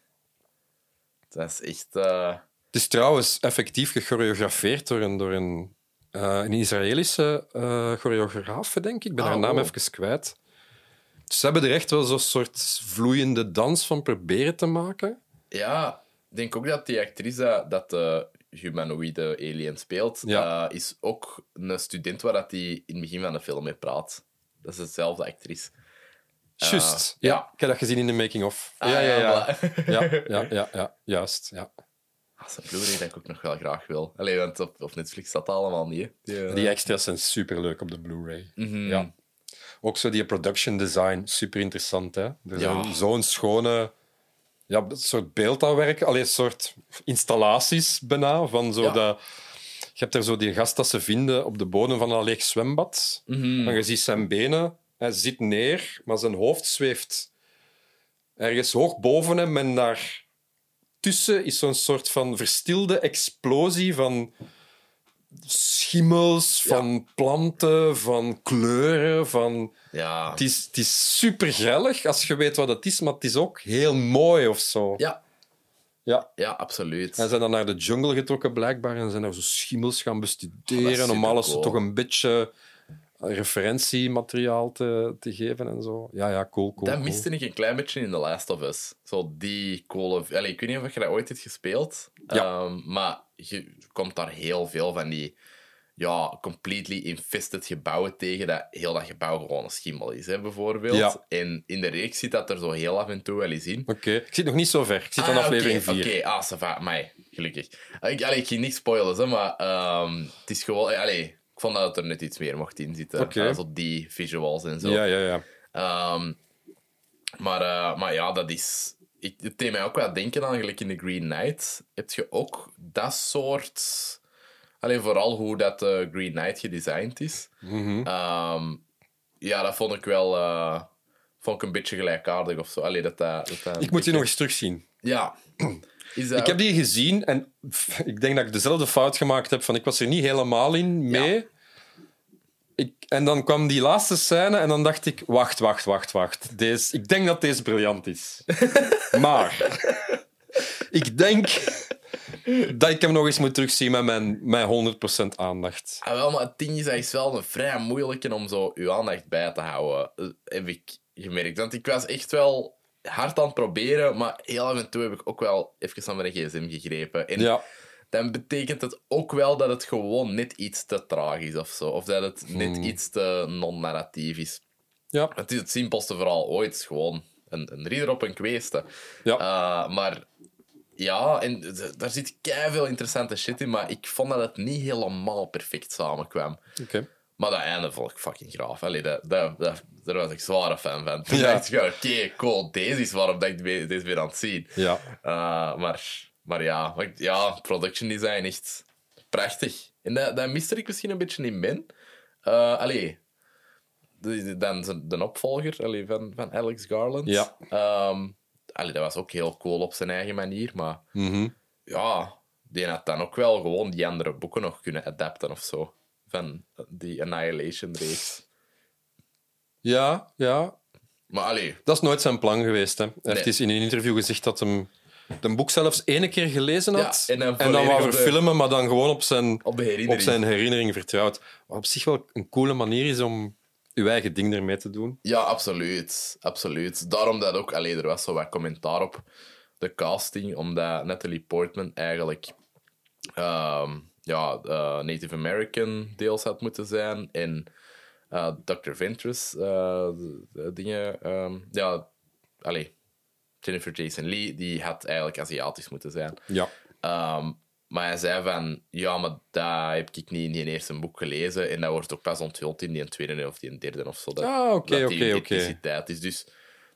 Dat is echt... eh, Het is trouwens effectief gechoreografeerd door een, door een, eh, een Israëlische eh choreograaf, denk ik. Ik ben Ah, haar naam wow. even kwijt. Dus ze hebben er echt wel zo'n soort vloeiende dans van proberen te maken. Ja, ik denk ook dat die actrice dat de humanoïde alien speelt, Ja. eh, is ook een student waar dat die in het begin van de film mee praat. Dat is dezelfde actrice. Juist. ja. ja. Ik heb dat gezien in de making-of. Ah, ja, ja, ja. ja, ja, ja, ja. Juist, ja. Dat is een Blu-ray dat ik ook nog wel graag wil. Alleen, want op, op Netflix staat dat allemaal niet. Die, Die extra's zijn superleuk op de Blu-ray. mhm. Ja. Ook zo die production design, super interessant. Hè? Er Ja. zijn zo'n schone ja, soort beeldaanwerk, alleen een soort installaties bijna. Van zo Ja. dat, je hebt er zo die gast dat ze vinden op de bodem van een leeg zwembad. Mhm. En je ziet zijn benen, hij zit neer, maar zijn hoofd zweeft ergens hoog boven hem. En daar tussen is zo'n soort van verstilde explosie van schimmels, Ja. van planten, van kleuren. Van... Ja. Het, is, het is super grillig als je weet wat het is, maar het is ook heel mooi of zo. ja. Ja. Ja, absoluut. En zijn dan naar de jungle getrokken, blijkbaar, en zijn daar zo schimmels gaan Oh, bestuderen is om alles toch een beetje referentiemateriaal te, te geven en zo. Ja, ja, cool, cool. dat cool. miste ik een klein beetje in The Last of Us. Zo die of... Allee, ik weet niet of je dat ooit hebt gespeeld, Ja. Ehm, maar je komt daar heel veel van die ja, completely infested gebouwen tegen, dat heel dat gebouw gewoon een schimmel is, hè, bijvoorbeeld. Ja. En in de reeks zit dat er zo heel af en toe wel eens in. Oké, ik zit nog niet zo ver. Ik zit aan Ah, aflevering oké, 4. Oké, ah, ça va. Amai, gelukkig. Ik, allee, ik ging niet spoilen, hè, maar ehm, het is gewoon... Allee, ik vond dat het er net iets meer mocht in zitten. Oké. Ah, zo die visuals en zo. Ja, ja, ja. Ehm, maar, eh, maar ja, dat is... Ik, het deed mij ook wel denken aan, gelijk in The Green Knight, heb je ook dat soort... Alleen vooral hoe dat eh, Green Knight gedesigned is. Mhm. Ehm, ja, dat vond ik wel... eh, vond ik een beetje gelijkaardig of zo. Allee, dat, dat, dat, dat- Ik moet die nog eens terugzien. Ja. Dat Ik heb die gezien en pff, ik denk dat ik dezelfde fout gemaakt heb van ik was er niet helemaal in mee. Ik, en dan kwam die laatste scène en dan dacht ik, wacht, wacht, wacht, wacht. Deze, ik denk dat deze briljant is. maar ik denk dat ik hem nog eens moet terugzien met mijn, mijn 100% aandacht. Ah, wel, maar het ding is, dat is wel een vrij moeilijke om zo uw aandacht bij te houden. eh, Heb ik gemerkt. Want ik was echt wel hard aan het proberen, maar heel af en toe heb ik ook wel even naar mijn gsm gegrepen. En Ja, dan betekent het ook wel dat het gewoon net iets te traag is of zo. Of dat het net iets te non-narratief is. ja, Het is het simpelste verhaal ooit. Het is gewoon een, een ridder op een kweeste. ja. Uh, maar ja, en daar zit veel interessante shit in, maar ik vond dat het niet helemaal perfect samenkwam. Oké. Maar dat einde vond ik fucking graaf. Allee, dat, dat, dat, daar was ik zware fan van. Toen Ja. dacht ik, oké, cool, deze is waarom dat ik deze weer aan het zien. Ja. Uh, maar, maar ja, ja, production design echt prachtig. En dat, dat miste ik misschien een beetje in Ben. Uh, allee, de- dan de opvolger allee, van, van Alex Garland. Ja. Ehm, allee, dat was ook heel cool op zijn eigen manier, maar Mhm. ja, die had dan ook wel gewoon die andere boeken nog kunnen adapten of zo. Van die Annihilation-reeks. Ja, ja. Maar allee, Dat is nooit zijn plan geweest. Hè. Hij Nee. heeft eens in een interview gezegd dat hij een boek zelfs ene keer gelezen had. Ja, en dan en dan wou de- verfilmen, maar dan gewoon op zijn, op herinnering. op zijn herinnering vertrouwd. Wat op zich wel een coole manier is om je eigen ding ermee te doen. Ja, absoluut. absoluut. Daarom dat ook... Allee, er was zo wat commentaar op de casting, omdat Natalie Portman eigenlijk ehm, ja, eh, Native American deels had moeten zijn en eh, Dr. Ventress eh, de- de dingen... ehm, ja, allee, Jennifer Jason Lee, die had eigenlijk Aziatisch moeten zijn. Ja. Ehm, maar hij zei van, ja, maar dat heb ik niet in die eerste boek gelezen. En dat wordt ook pas onthuld in die tweede of die derde of zo. Dat, Ah, oké, oké, is. Dus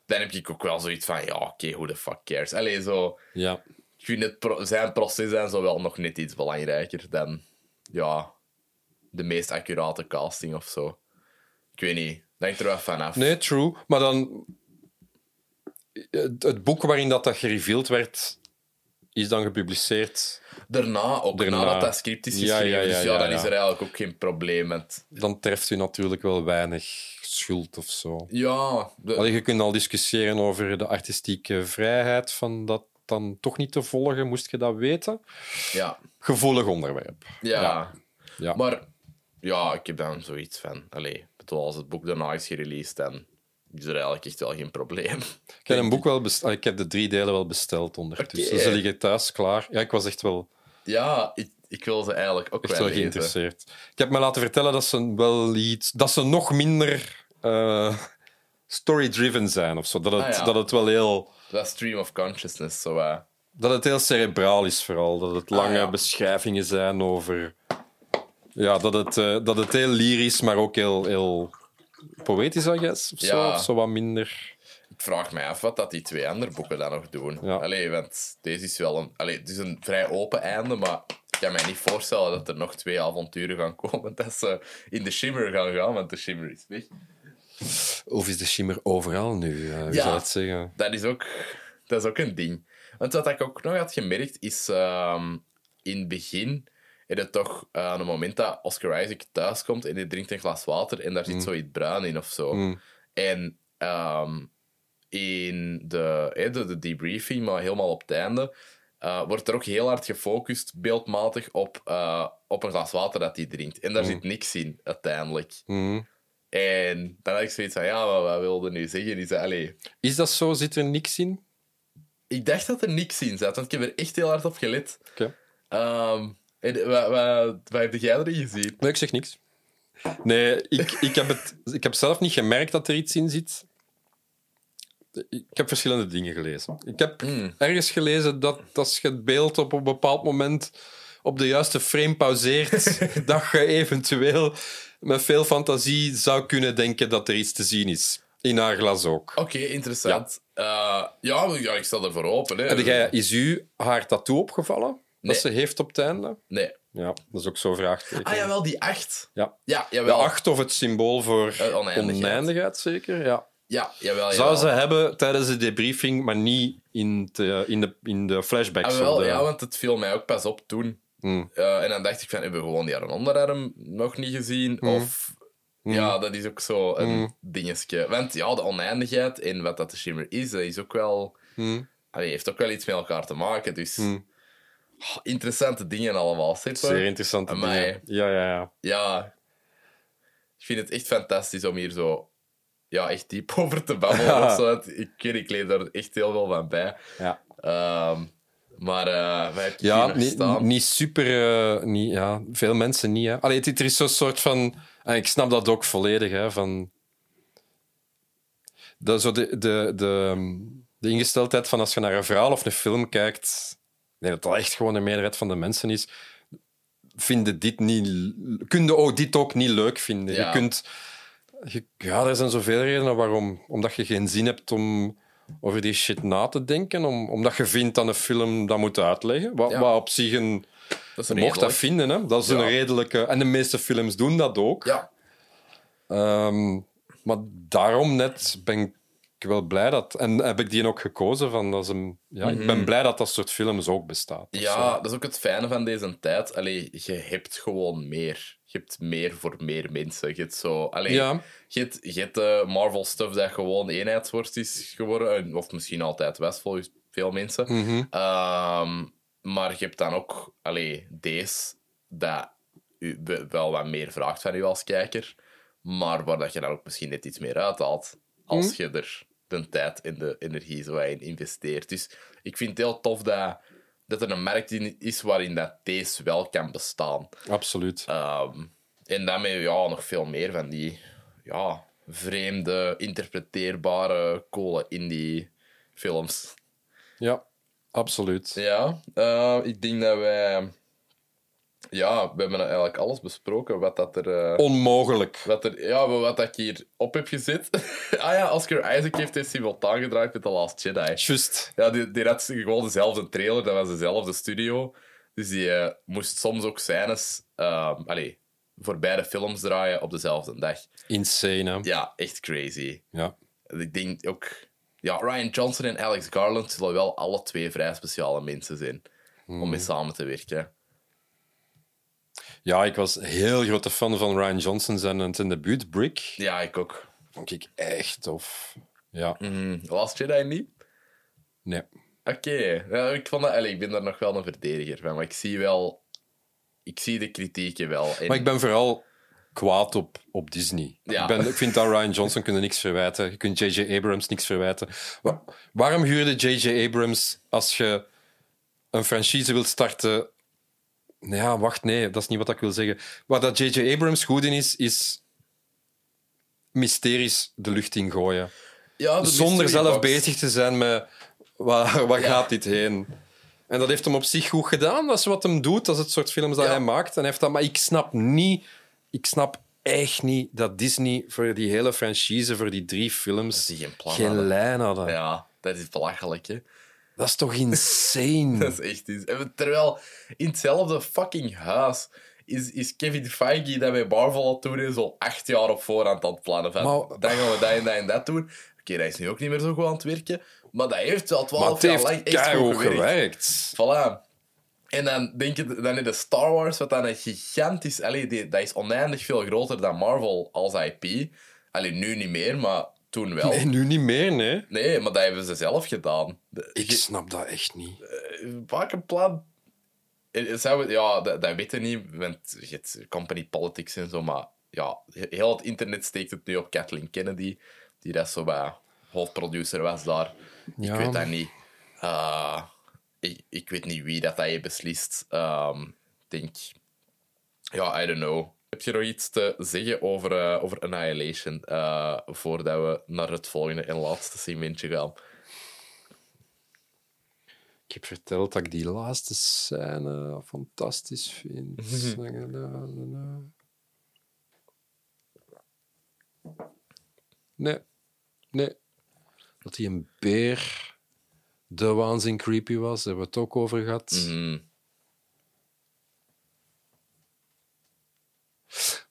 dan heb ik ook wel zoiets van, ja, oké, who the fuck cares? Allee, zo... Ja. Ik vind het pro- zijn proces en zo wel nog net iets belangrijker dan, ja, de meest accurate casting of zo. Ik weet niet. Hangt er wel vanaf. Nee, true. Maar dan... Het, het boek waarin dat, dat gereveeld werd, is dan gepubliceerd. Daarna ook, Daarna. nadat dat script is Ja, geschreven. ja, ja, dus ja, ja, dan ja. is er eigenlijk ook geen probleem met... Dan treft u natuurlijk wel weinig schuld of zo. Ja, de- Allee, je kunt al discussiëren over de artistieke vrijheid van dat dan toch niet te volgen, moest je dat weten. Ja. Gevoelig onderwerp. Ja. Ja. Ja. Maar ja, ik heb dan zoiets van... Allee, als het boek daarna is gereleased, dan is er eigenlijk echt wel geen probleem. Ik heb een boek wel besteld. Ik heb de drie delen wel besteld ondertussen. Oké. Ze liggen thuis klaar. Ja, ik was echt wel, Ja, ik, ik wil ze eigenlijk ook echt wel geïnteresseerd. Ik heb me laten vertellen dat ze wel iets, dat ze nog minder eh, story-driven zijn of zo. Dat het, Ah, ja. dat het wel heel, Dat stream of consciousness, zo eh. dat het heel cerebraal is vooral. Dat het lange Ah, ja. beschrijvingen zijn over, ja, dat het, eh, dat het heel lyrisch, maar ook heel, heel poëtisch, I guess, of zo, of zo wat minder. Ik vraag mij af wat dat die twee andere boeken dan nog doen. Ja. Allee, want deze is wel een... Allee, het is een vrij open einde, maar ik kan mij niet voorstellen dat er nog twee avonturen gaan komen dat ze in de Shimmer gaan gaan, want de Shimmer is weg. Of is de shimmer overal nu? eh, wie Ja. zou het zeggen? Dat is ook, dat is ook een ding. Want wat ik ook nog had gemerkt, is ehm, in het begin... Is het toch eh, aan het moment dat Oscar Isaac thuiskomt en hij drinkt een glas water en daar zit zoiets bruin in of zo. En ehm, in de, de, de debriefing, maar helemaal op het einde, eh, wordt er ook heel hard gefocust, beeldmatig, op, eh, op een glas water dat hij drinkt. En daar zit niks in, uiteindelijk. En dan had ik zoiets van, ja, wat, wat wilde nu zeggen? Is dat, Is dat zo? Zit er niks in? ik dacht dat er niks in zat, want ik heb er echt heel hard op gelet. Oké. Ehm, en, wat, wat, wat heb jij erin gezien? Nee, ik zeg niks. Nee, ik, ik, heb het, ik heb zelf niet gemerkt dat er iets in zit. Ik heb verschillende dingen gelezen. Ik heb ergens gelezen dat als je het beeld op een bepaald moment op de juiste frame pauzeert, dat je eventueel met veel fantasie zou kunnen denken dat er iets te zien is. In haar glas ook. Oké, interessant. Ja. ja, maar ja, ik stel ervoor open. Hè. Heb jij, is u haar tattoo opgevallen? Nee. Dat ze heeft op het einde? Nee. Ja, dat is ook zo'n vraagteken. Ah, jawel, die acht. Ja. Ja, De jawel. acht of het symbool voor Eh, oneindigheid. oneindigheid, zeker. Ja. Ja, jawel, Zou jawel. ze hebben tijdens de debriefing, maar niet in, te- in, de, in de flashbacks. Ah, wel, de- ja, want het viel mij ook pas op toen. Hmm. Eh, en dan dacht ik van, hebben we gewoon die onderarm nog niet gezien? Of... Ja, dat is ook zo een dingetje. Want ja, de oneindigheid en wat dat de shimmer is, dat is ook wel... Hmm. Allee, heeft ook wel iets met elkaar te maken. Dus oh, interessante dingen allemaal. Sippe. Zeer interessante Amai. dingen. Ja, ja, ja. Ja, ik vind het echt fantastisch om hier zo ja, echt diep over te babbelen. of zo. Ik, leef daar echt heel veel van bij. Ja, Ehm, maar eh wij hebben ja niet, staan. niet super... eh, niet, ja, veel mensen niet. Hè. Allee, het, er is zo'n soort van... En ik snap dat ook volledig, hè, van... Dat zo de, de, de, de ingesteldheid van als je naar een verhaal of een film kijkt... Denk dat dat echt gewoon de meerderheid van de mensen is. Vinden dit niet... Kun je ook dit ook niet leuk vinden. Ja. Je kunt... Je, ja, er zijn zoveel redenen waarom. Omdat je geen zin hebt om over die shit na te denken. Om, omdat je vindt dat een film dat moet uitleggen. Wat, Ja. wat op zich een... Dat mocht dat vinden, hè? dat is Ja. een redelijke... En de meeste films doen dat ook. Ja, Ehm, maar daarom net ben ik wel blij dat... En heb ik die ook gekozen van... Dat is een, ja, Ik ben blij dat dat soort films ook bestaat. zo. Mhm. ja, dat is ook het fijne van deze tijd. Allee, je hebt gewoon meer. Je hebt meer voor meer mensen. Je hebt zo... Allee, Ja. je hebt, je hebt eh, Marvel stuff dat gewoon eenheidsworst is geworden. En- Of misschien altijd was, volgens veel mensen. Mhm. Ehm, maar je hebt dan ook... Allee, deze... Dat u wel wat meer vraagt van u als kijker. Maar waar dat je dan ook misschien net iets meer uithaalt. Als Mhm. je er de tijd en de energie zo in investeert. Dus ik vind het heel tof dat, dat er een markt in is waarin dat deze wel kan bestaan. Absoluut. Ehm, en daarmee ja, nog veel meer van die ja, vreemde, interpreteerbare, coole indie films. Ja, absoluut. Ja, eh, ik denk dat wij... Ja, we hebben eigenlijk alles besproken wat dat er... eh, Onmogelijk. wat, er, ja, wat dat ik hier op heb gezet. ah ja, Oscar Isaac heeft dit simultaan gedraaid met The Last Jedi. Just. Ja, die, die had gewoon dezelfde trailer, dat was dezelfde studio. Dus die eh, moest soms ook scènes ehm allee, voor beide films draaien op dezelfde dag. Insane, hè? Ja, echt crazy. Ja. Ik denk ook... Ja, Ryan Johnson en Alex Garland zullen wel alle twee vrij speciale mensen zijn om mee samen te werken. Ja, ik was heel grote fan van Ryan Johnson zijn, zijn debuut, Brick. Ja, ik ook. Vond ik echt tof. Ja, Mm, Last Jedi niet? nee. Oké. Ik, vond dat, allee, ik ben daar nog wel een verdediger van, maar ik zie wel... Ik zie de kritieken wel. En- Maar ik ben vooral kwaad op, op Disney. Ja. Ik, ben, ik vind dat Ryan Johnson kunnen niks verwijten. Je kunt J.J. Abrams niks verwijten. Wa- waarom huurde J.J. Abrams als je een franchise wilt starten... Ja, wacht, nee, dat is niet wat ik wil zeggen. Waar dat J.J. Abrams goed in is, is mysteries de lucht in gooien. ja, de Zonder zelf box. bezig te zijn met waar, waar Ja. gaat dit heen. En dat heeft hem op zich goed gedaan. Dat is wat hem doet. Dat is het soort films dat Ja. hij maakt. En heeft dat, maar ik snap niet... Ik snap echt niet dat Disney voor die hele franchise, voor die drie films, die geen plan geen hadden. lijn hadden. Ja, dat is belachelijk, hè. Dat is toch insane? Dat is echt iets. En Terwijl in hetzelfde fucking huis is, is Kevin Feige dat bij Marvel al toen is al acht jaar op voorhand aan het plannen van Maar- dan gaan we dat en dat en dat doen. Oké, dat is nu ook niet meer zo goed aan het werken, maar dat heeft wel twaalf jaar lang echt goed gewerkt. gewerkt. Voilà. En dan denk je, dan in de Star Wars, wat dan een gigantisch... Allee, die, dat is oneindig veel groter dan Marvel als IP. Allee, nu niet meer, maar toen wel. Nee, Nee, nu niet meer, nee. maar dat hebben ze zelf gedaan. Ik snap dat echt niet. Maak een plan. Eh, het, ja, dat, dat weet je niet, want je hebt company politics en zo, maar ja, heel het internet steekt het nu op Kathleen Kennedy, die dat zo bij hoofdproducer was daar. Ja. Ik weet dat niet. Eh, ik, ik weet niet wie dat, heeft beslist. Ik denk... Ja, I don't know. Heb je nog iets te zeggen over, eh, over Annihilation, eh, voordat we naar het volgende en laatste segmentje gaan? Ik heb verteld dat ik die laatste scène fantastisch vind. Nee. Nee. Dat hij een beer de waanzin creepy was, daar hebben we het ook over gehad. Mhm.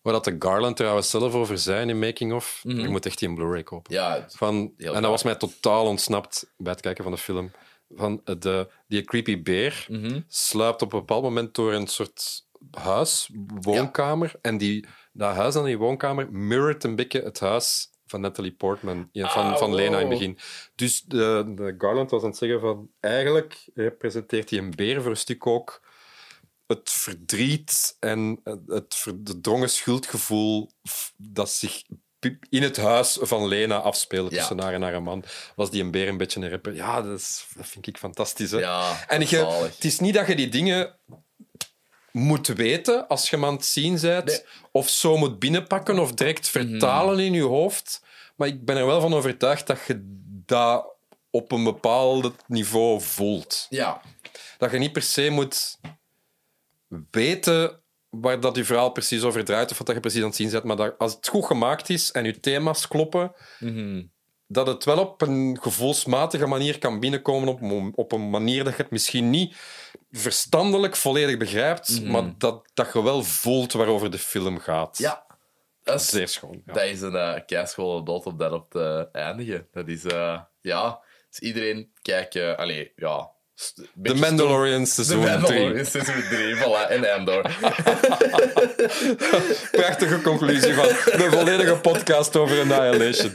Waar dat de Garland trouwens zelf over zei in Making of. Je moet echt die een Blu-ray kopen. Ja, Van, en dat was mij totaal ontsnapt bij het kijken van de film. Van de, die creepy beer Mhm. sluipt op een bepaald moment door een soort huis, woonkamer. En die, dat huis en die woonkamer mirrored een beetje het huis van Natalie Portman, ja, van, Ah, van Lena in het begin. Dus de, de Garland was aan het zeggen van... Eigenlijk representeert hij een beer voor een stuk ook het verdriet en het verdrongen schuldgevoel dat zich in het huis van Lena afspeelde Ja. tussen haar en haar man. Was die een beer een beetje een rapper? Ja, dat, is, dat vind ik fantastisch. Hè? Ja, en je, het is niet dat je die dingen moet weten als je hem aan het zien bent, Nee. of zo moet binnenpakken of direct vertalen in je hoofd. Maar ik ben er wel van overtuigd dat je dat op een bepaald niveau voelt. Ja, Dat je niet per se moet weten waar dat je verhaal precies over draait of wat dat je precies aan het zien bent, maar dat als het goed gemaakt is en je thema's kloppen, dat het wel op een gevoelsmatige manier kan binnenkomen, op, op een manier dat je het misschien niet verstandelijk volledig begrijpt, maar dat, dat je wel voelt waarover de film gaat. ja. Dat is, Zeer schoon. Ja. dat is een uh, keischool dood om dat op te eindigen. Dat is, eh, ja... Dus iedereen kijken... allee, ja... beetje Mandalorian seizoen The 3. Mandalorian seizoen 3, voilà. En Andor. Prachtige conclusie van de volledige podcast over Annihilation.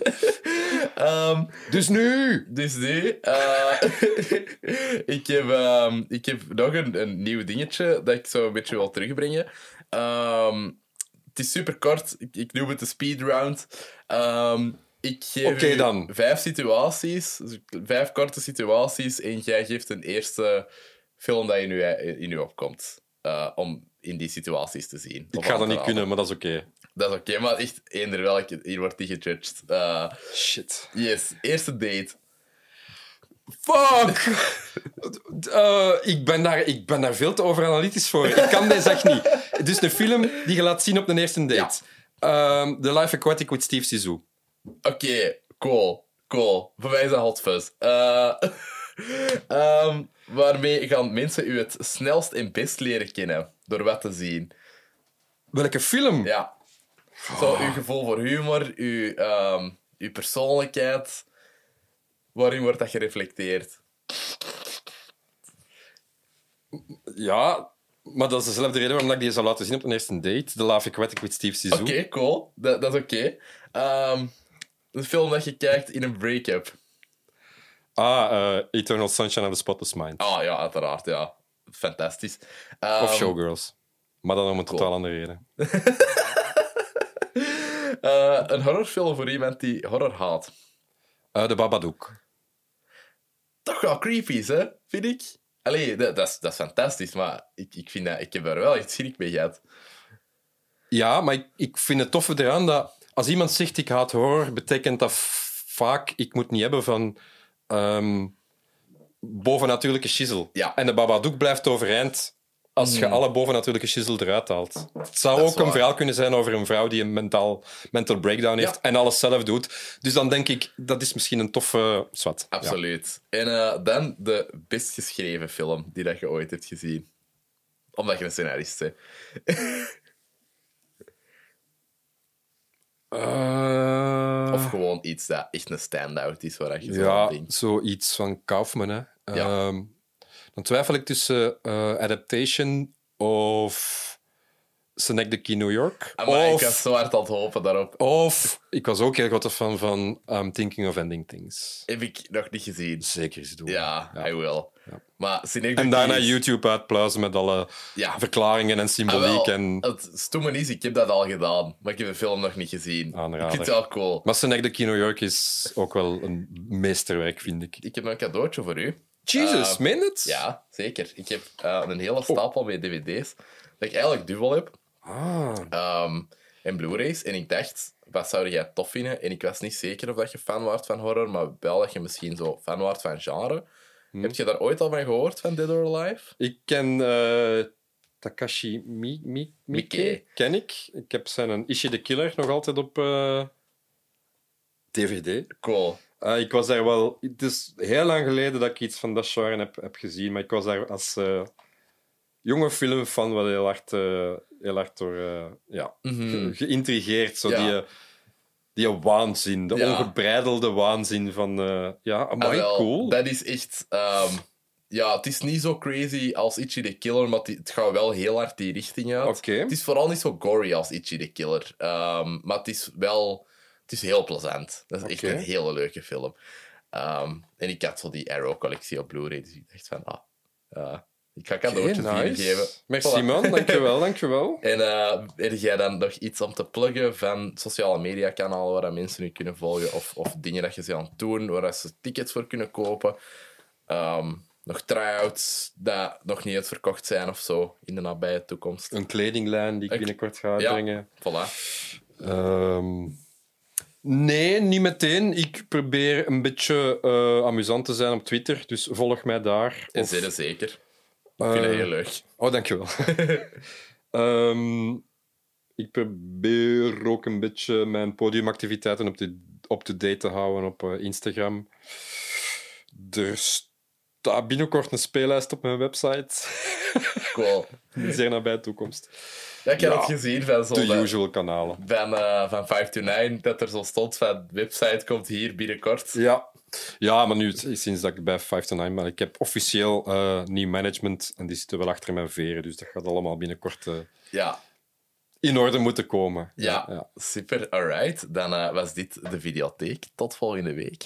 Ehm, Dus nu... Dus nu, eh, ik, heb, ehm, ik heb nog een, een nieuw dingetje dat ik zo een beetje wil terugbrengen. Ehm, het is super kort, ik, ik noem het de speed round. Ehm, ik geef Oké u dan. vijf situaties, dus vijf korte situaties, en jij geeft een eerste film dat in je, in u opkomt. eh, om in die situaties te zien. Ik ga dat niet kunnen, maar dat is oké. Dat is oké, maar echt eender welke, hier wordt die gejudged. Eh, Shit. yes, eerste date. Fuck! Eh, ik, ben daar, ik ben daar veel te overanalytisch voor. Ik kan deze echt niet. Is een film die je laat zien op de eerste date. Ehm, The Life Aquatic with Steve Zissou. Oké, cool. Cool. Voor mij is dat hot fuzz. Eh, ehm, waarmee gaan mensen u het snelst en best leren kennen? Door wat te zien. Welke film? Ja. Zo, uw gevoel voor humor, uw, ehm, uw persoonlijkheid. Waarin wordt dat gereflecteerd? Ja, maar dat is dezelfde reden waarom ik die zou laten zien op een eerste date. The Life Aquatic with Steve Zissou. Oké, cool. Dat, dat is oké. Ehm, een film dat je kijkt in een break-up. Ah, eh, Eternal Sunshine of the Spotless Mind. Ah ja, uiteraard, ja. Fantastisch. Ehm, Of Showgirls. Maar dan om een totaal andere reden. eh, een horrorfilm voor iemand die horror haat. Eh, de Babadook. Toch wel creepy hè? Vind ik. Allee, dat, dat, is, dat is fantastisch, maar ik, ik, vind dat, ik heb er wel echt schrik mee gehad. Ja, maar ik, ik vind het toffe eraan dat als iemand zegt ik haat horror, betekent dat vaak ik moet niet hebben van ehm bovennatuurlijke shizzle. Ja. En de Babadook blijft overeind als je alle bovennatuurlijke shizzle eruit haalt. Het zou Dat ook een verhaal kunnen zijn over een vrouw die een mentaal, mental breakdown heeft Ja. en alles zelf doet. Dus dan denk ik, dat is misschien een toffe... Zwat. Ja. Absoluut. En eh, dan de best geschreven film die dat je ooit hebt gezien. Omdat je een scenarist bent. Eh, Of gewoon iets dat echt een stand-out is waar je zo Ja, denkt. zoiets van Kaufman. Hè. Ja. Ehm, dan twijfel ik tussen eh, Adaptation of Synecdoche New York. Maar ik was zo hard aan het hopen daarop. of ik was ook heel grote fan van I'm Thinking of Ending Things. Heb ik nog niet gezien. Zeker eens doen. Ja, hij wil. Maar Synecdoche En daarna is- YouTube uitpluizen met alle Ja. verklaringen en Ah, symboliek. wel, en... Het stomme is, ik heb dat al gedaan, maar ik heb de film nog niet gezien. Aanrader. Ik vind het wel cool. Maar Synecdoche New York is ook wel een meesterwerk, vind ik. Ik heb een cadeautje voor u. Jesus, Eh, meen het? Ja, zeker. Ik heb eh, een hele stapel met dvd's dat ik eigenlijk dubbel heb. Ah, Ehm, en Blu-rays. En ik dacht, wat zou jij tof vinden? En ik was niet zeker of dat je fan was van horror, maar wel dat je misschien zo fan was van genre. Hm. Heb je daar ooit al van gehoord, van Dead or Alive? Ik ken eh, Takashi Mi Mi Miike. Ken ik. Ik heb zijn een Ishi the Killer nog altijd op eh, DVD. Cool. Eh, ik was daar wel... Het is heel lang geleden dat ik iets van dat genre heb, heb gezien, maar ik was daar als eh, jonge filmfan wel heel hard, eh, heel hard door eh, ja, ge- geïntrigeerd. Zo Mhm. Ja. die, eh, die waanzin, de Ja. ongebreidelde waanzin van... eh, ja, amai, wel, cool. Dat is echt... ehm, ja, het is niet zo crazy als Itchy the Killer, maar het, gaat wel heel hard die richting uit. Oké. Het is vooral niet zo gory als Itchy the Killer. ehm, maar het is wel... Het is heel plezant. Dat is echt een hele leuke film. Ehm, en ik had zo die Arrow-collectie op Blu-ray, dus ik dacht van... Ah, eh, ik ga cadeautjes voor jullie geven. Merci Voilà. man, dankjewel, dankjewel. En eh heb jij dan nog iets om te pluggen van sociale mediakanalen waar dat mensen u kunnen volgen? Of, of dingen dat je ze aan het doen, waar dat ze tickets voor kunnen kopen? Ehm, nog try-outs dat nog niet uitverkocht zijn of zo in de nabije toekomst? Een kledinglijn die ik binnenkort ga Ja. uitbrengen. Voilà. Ehm, nee, niet meteen. Ik probeer een beetje eh, amusant te zijn op Twitter, dus volg mij daar. En Of- zeker zeker. Ik vind het Eh, heel leuk. Oh, dankjewel. Ehm ik probeer ook een beetje mijn podiumactiviteiten op de up-to-date te houden op eh, Instagram. Er staat binnenkort een speellijst op mijn website. Cool. Zeer nabije toekomst. Ja, ik heb Ja, het gezien van zo De usual kanalen. van, van 5 to 9 dat er zo stond van website komt hier binnenkort. Ja. Ja, maar nu, sinds dat ik bij 5 to 9 ben, ik heb officieel eh, nieuw management en die zitten wel achter mijn veren, dus dat gaat allemaal binnenkort eh, Ja, in orde moeten komen. ja, ja. super. Alright, dan was dit de videotheek. Tot volgende week.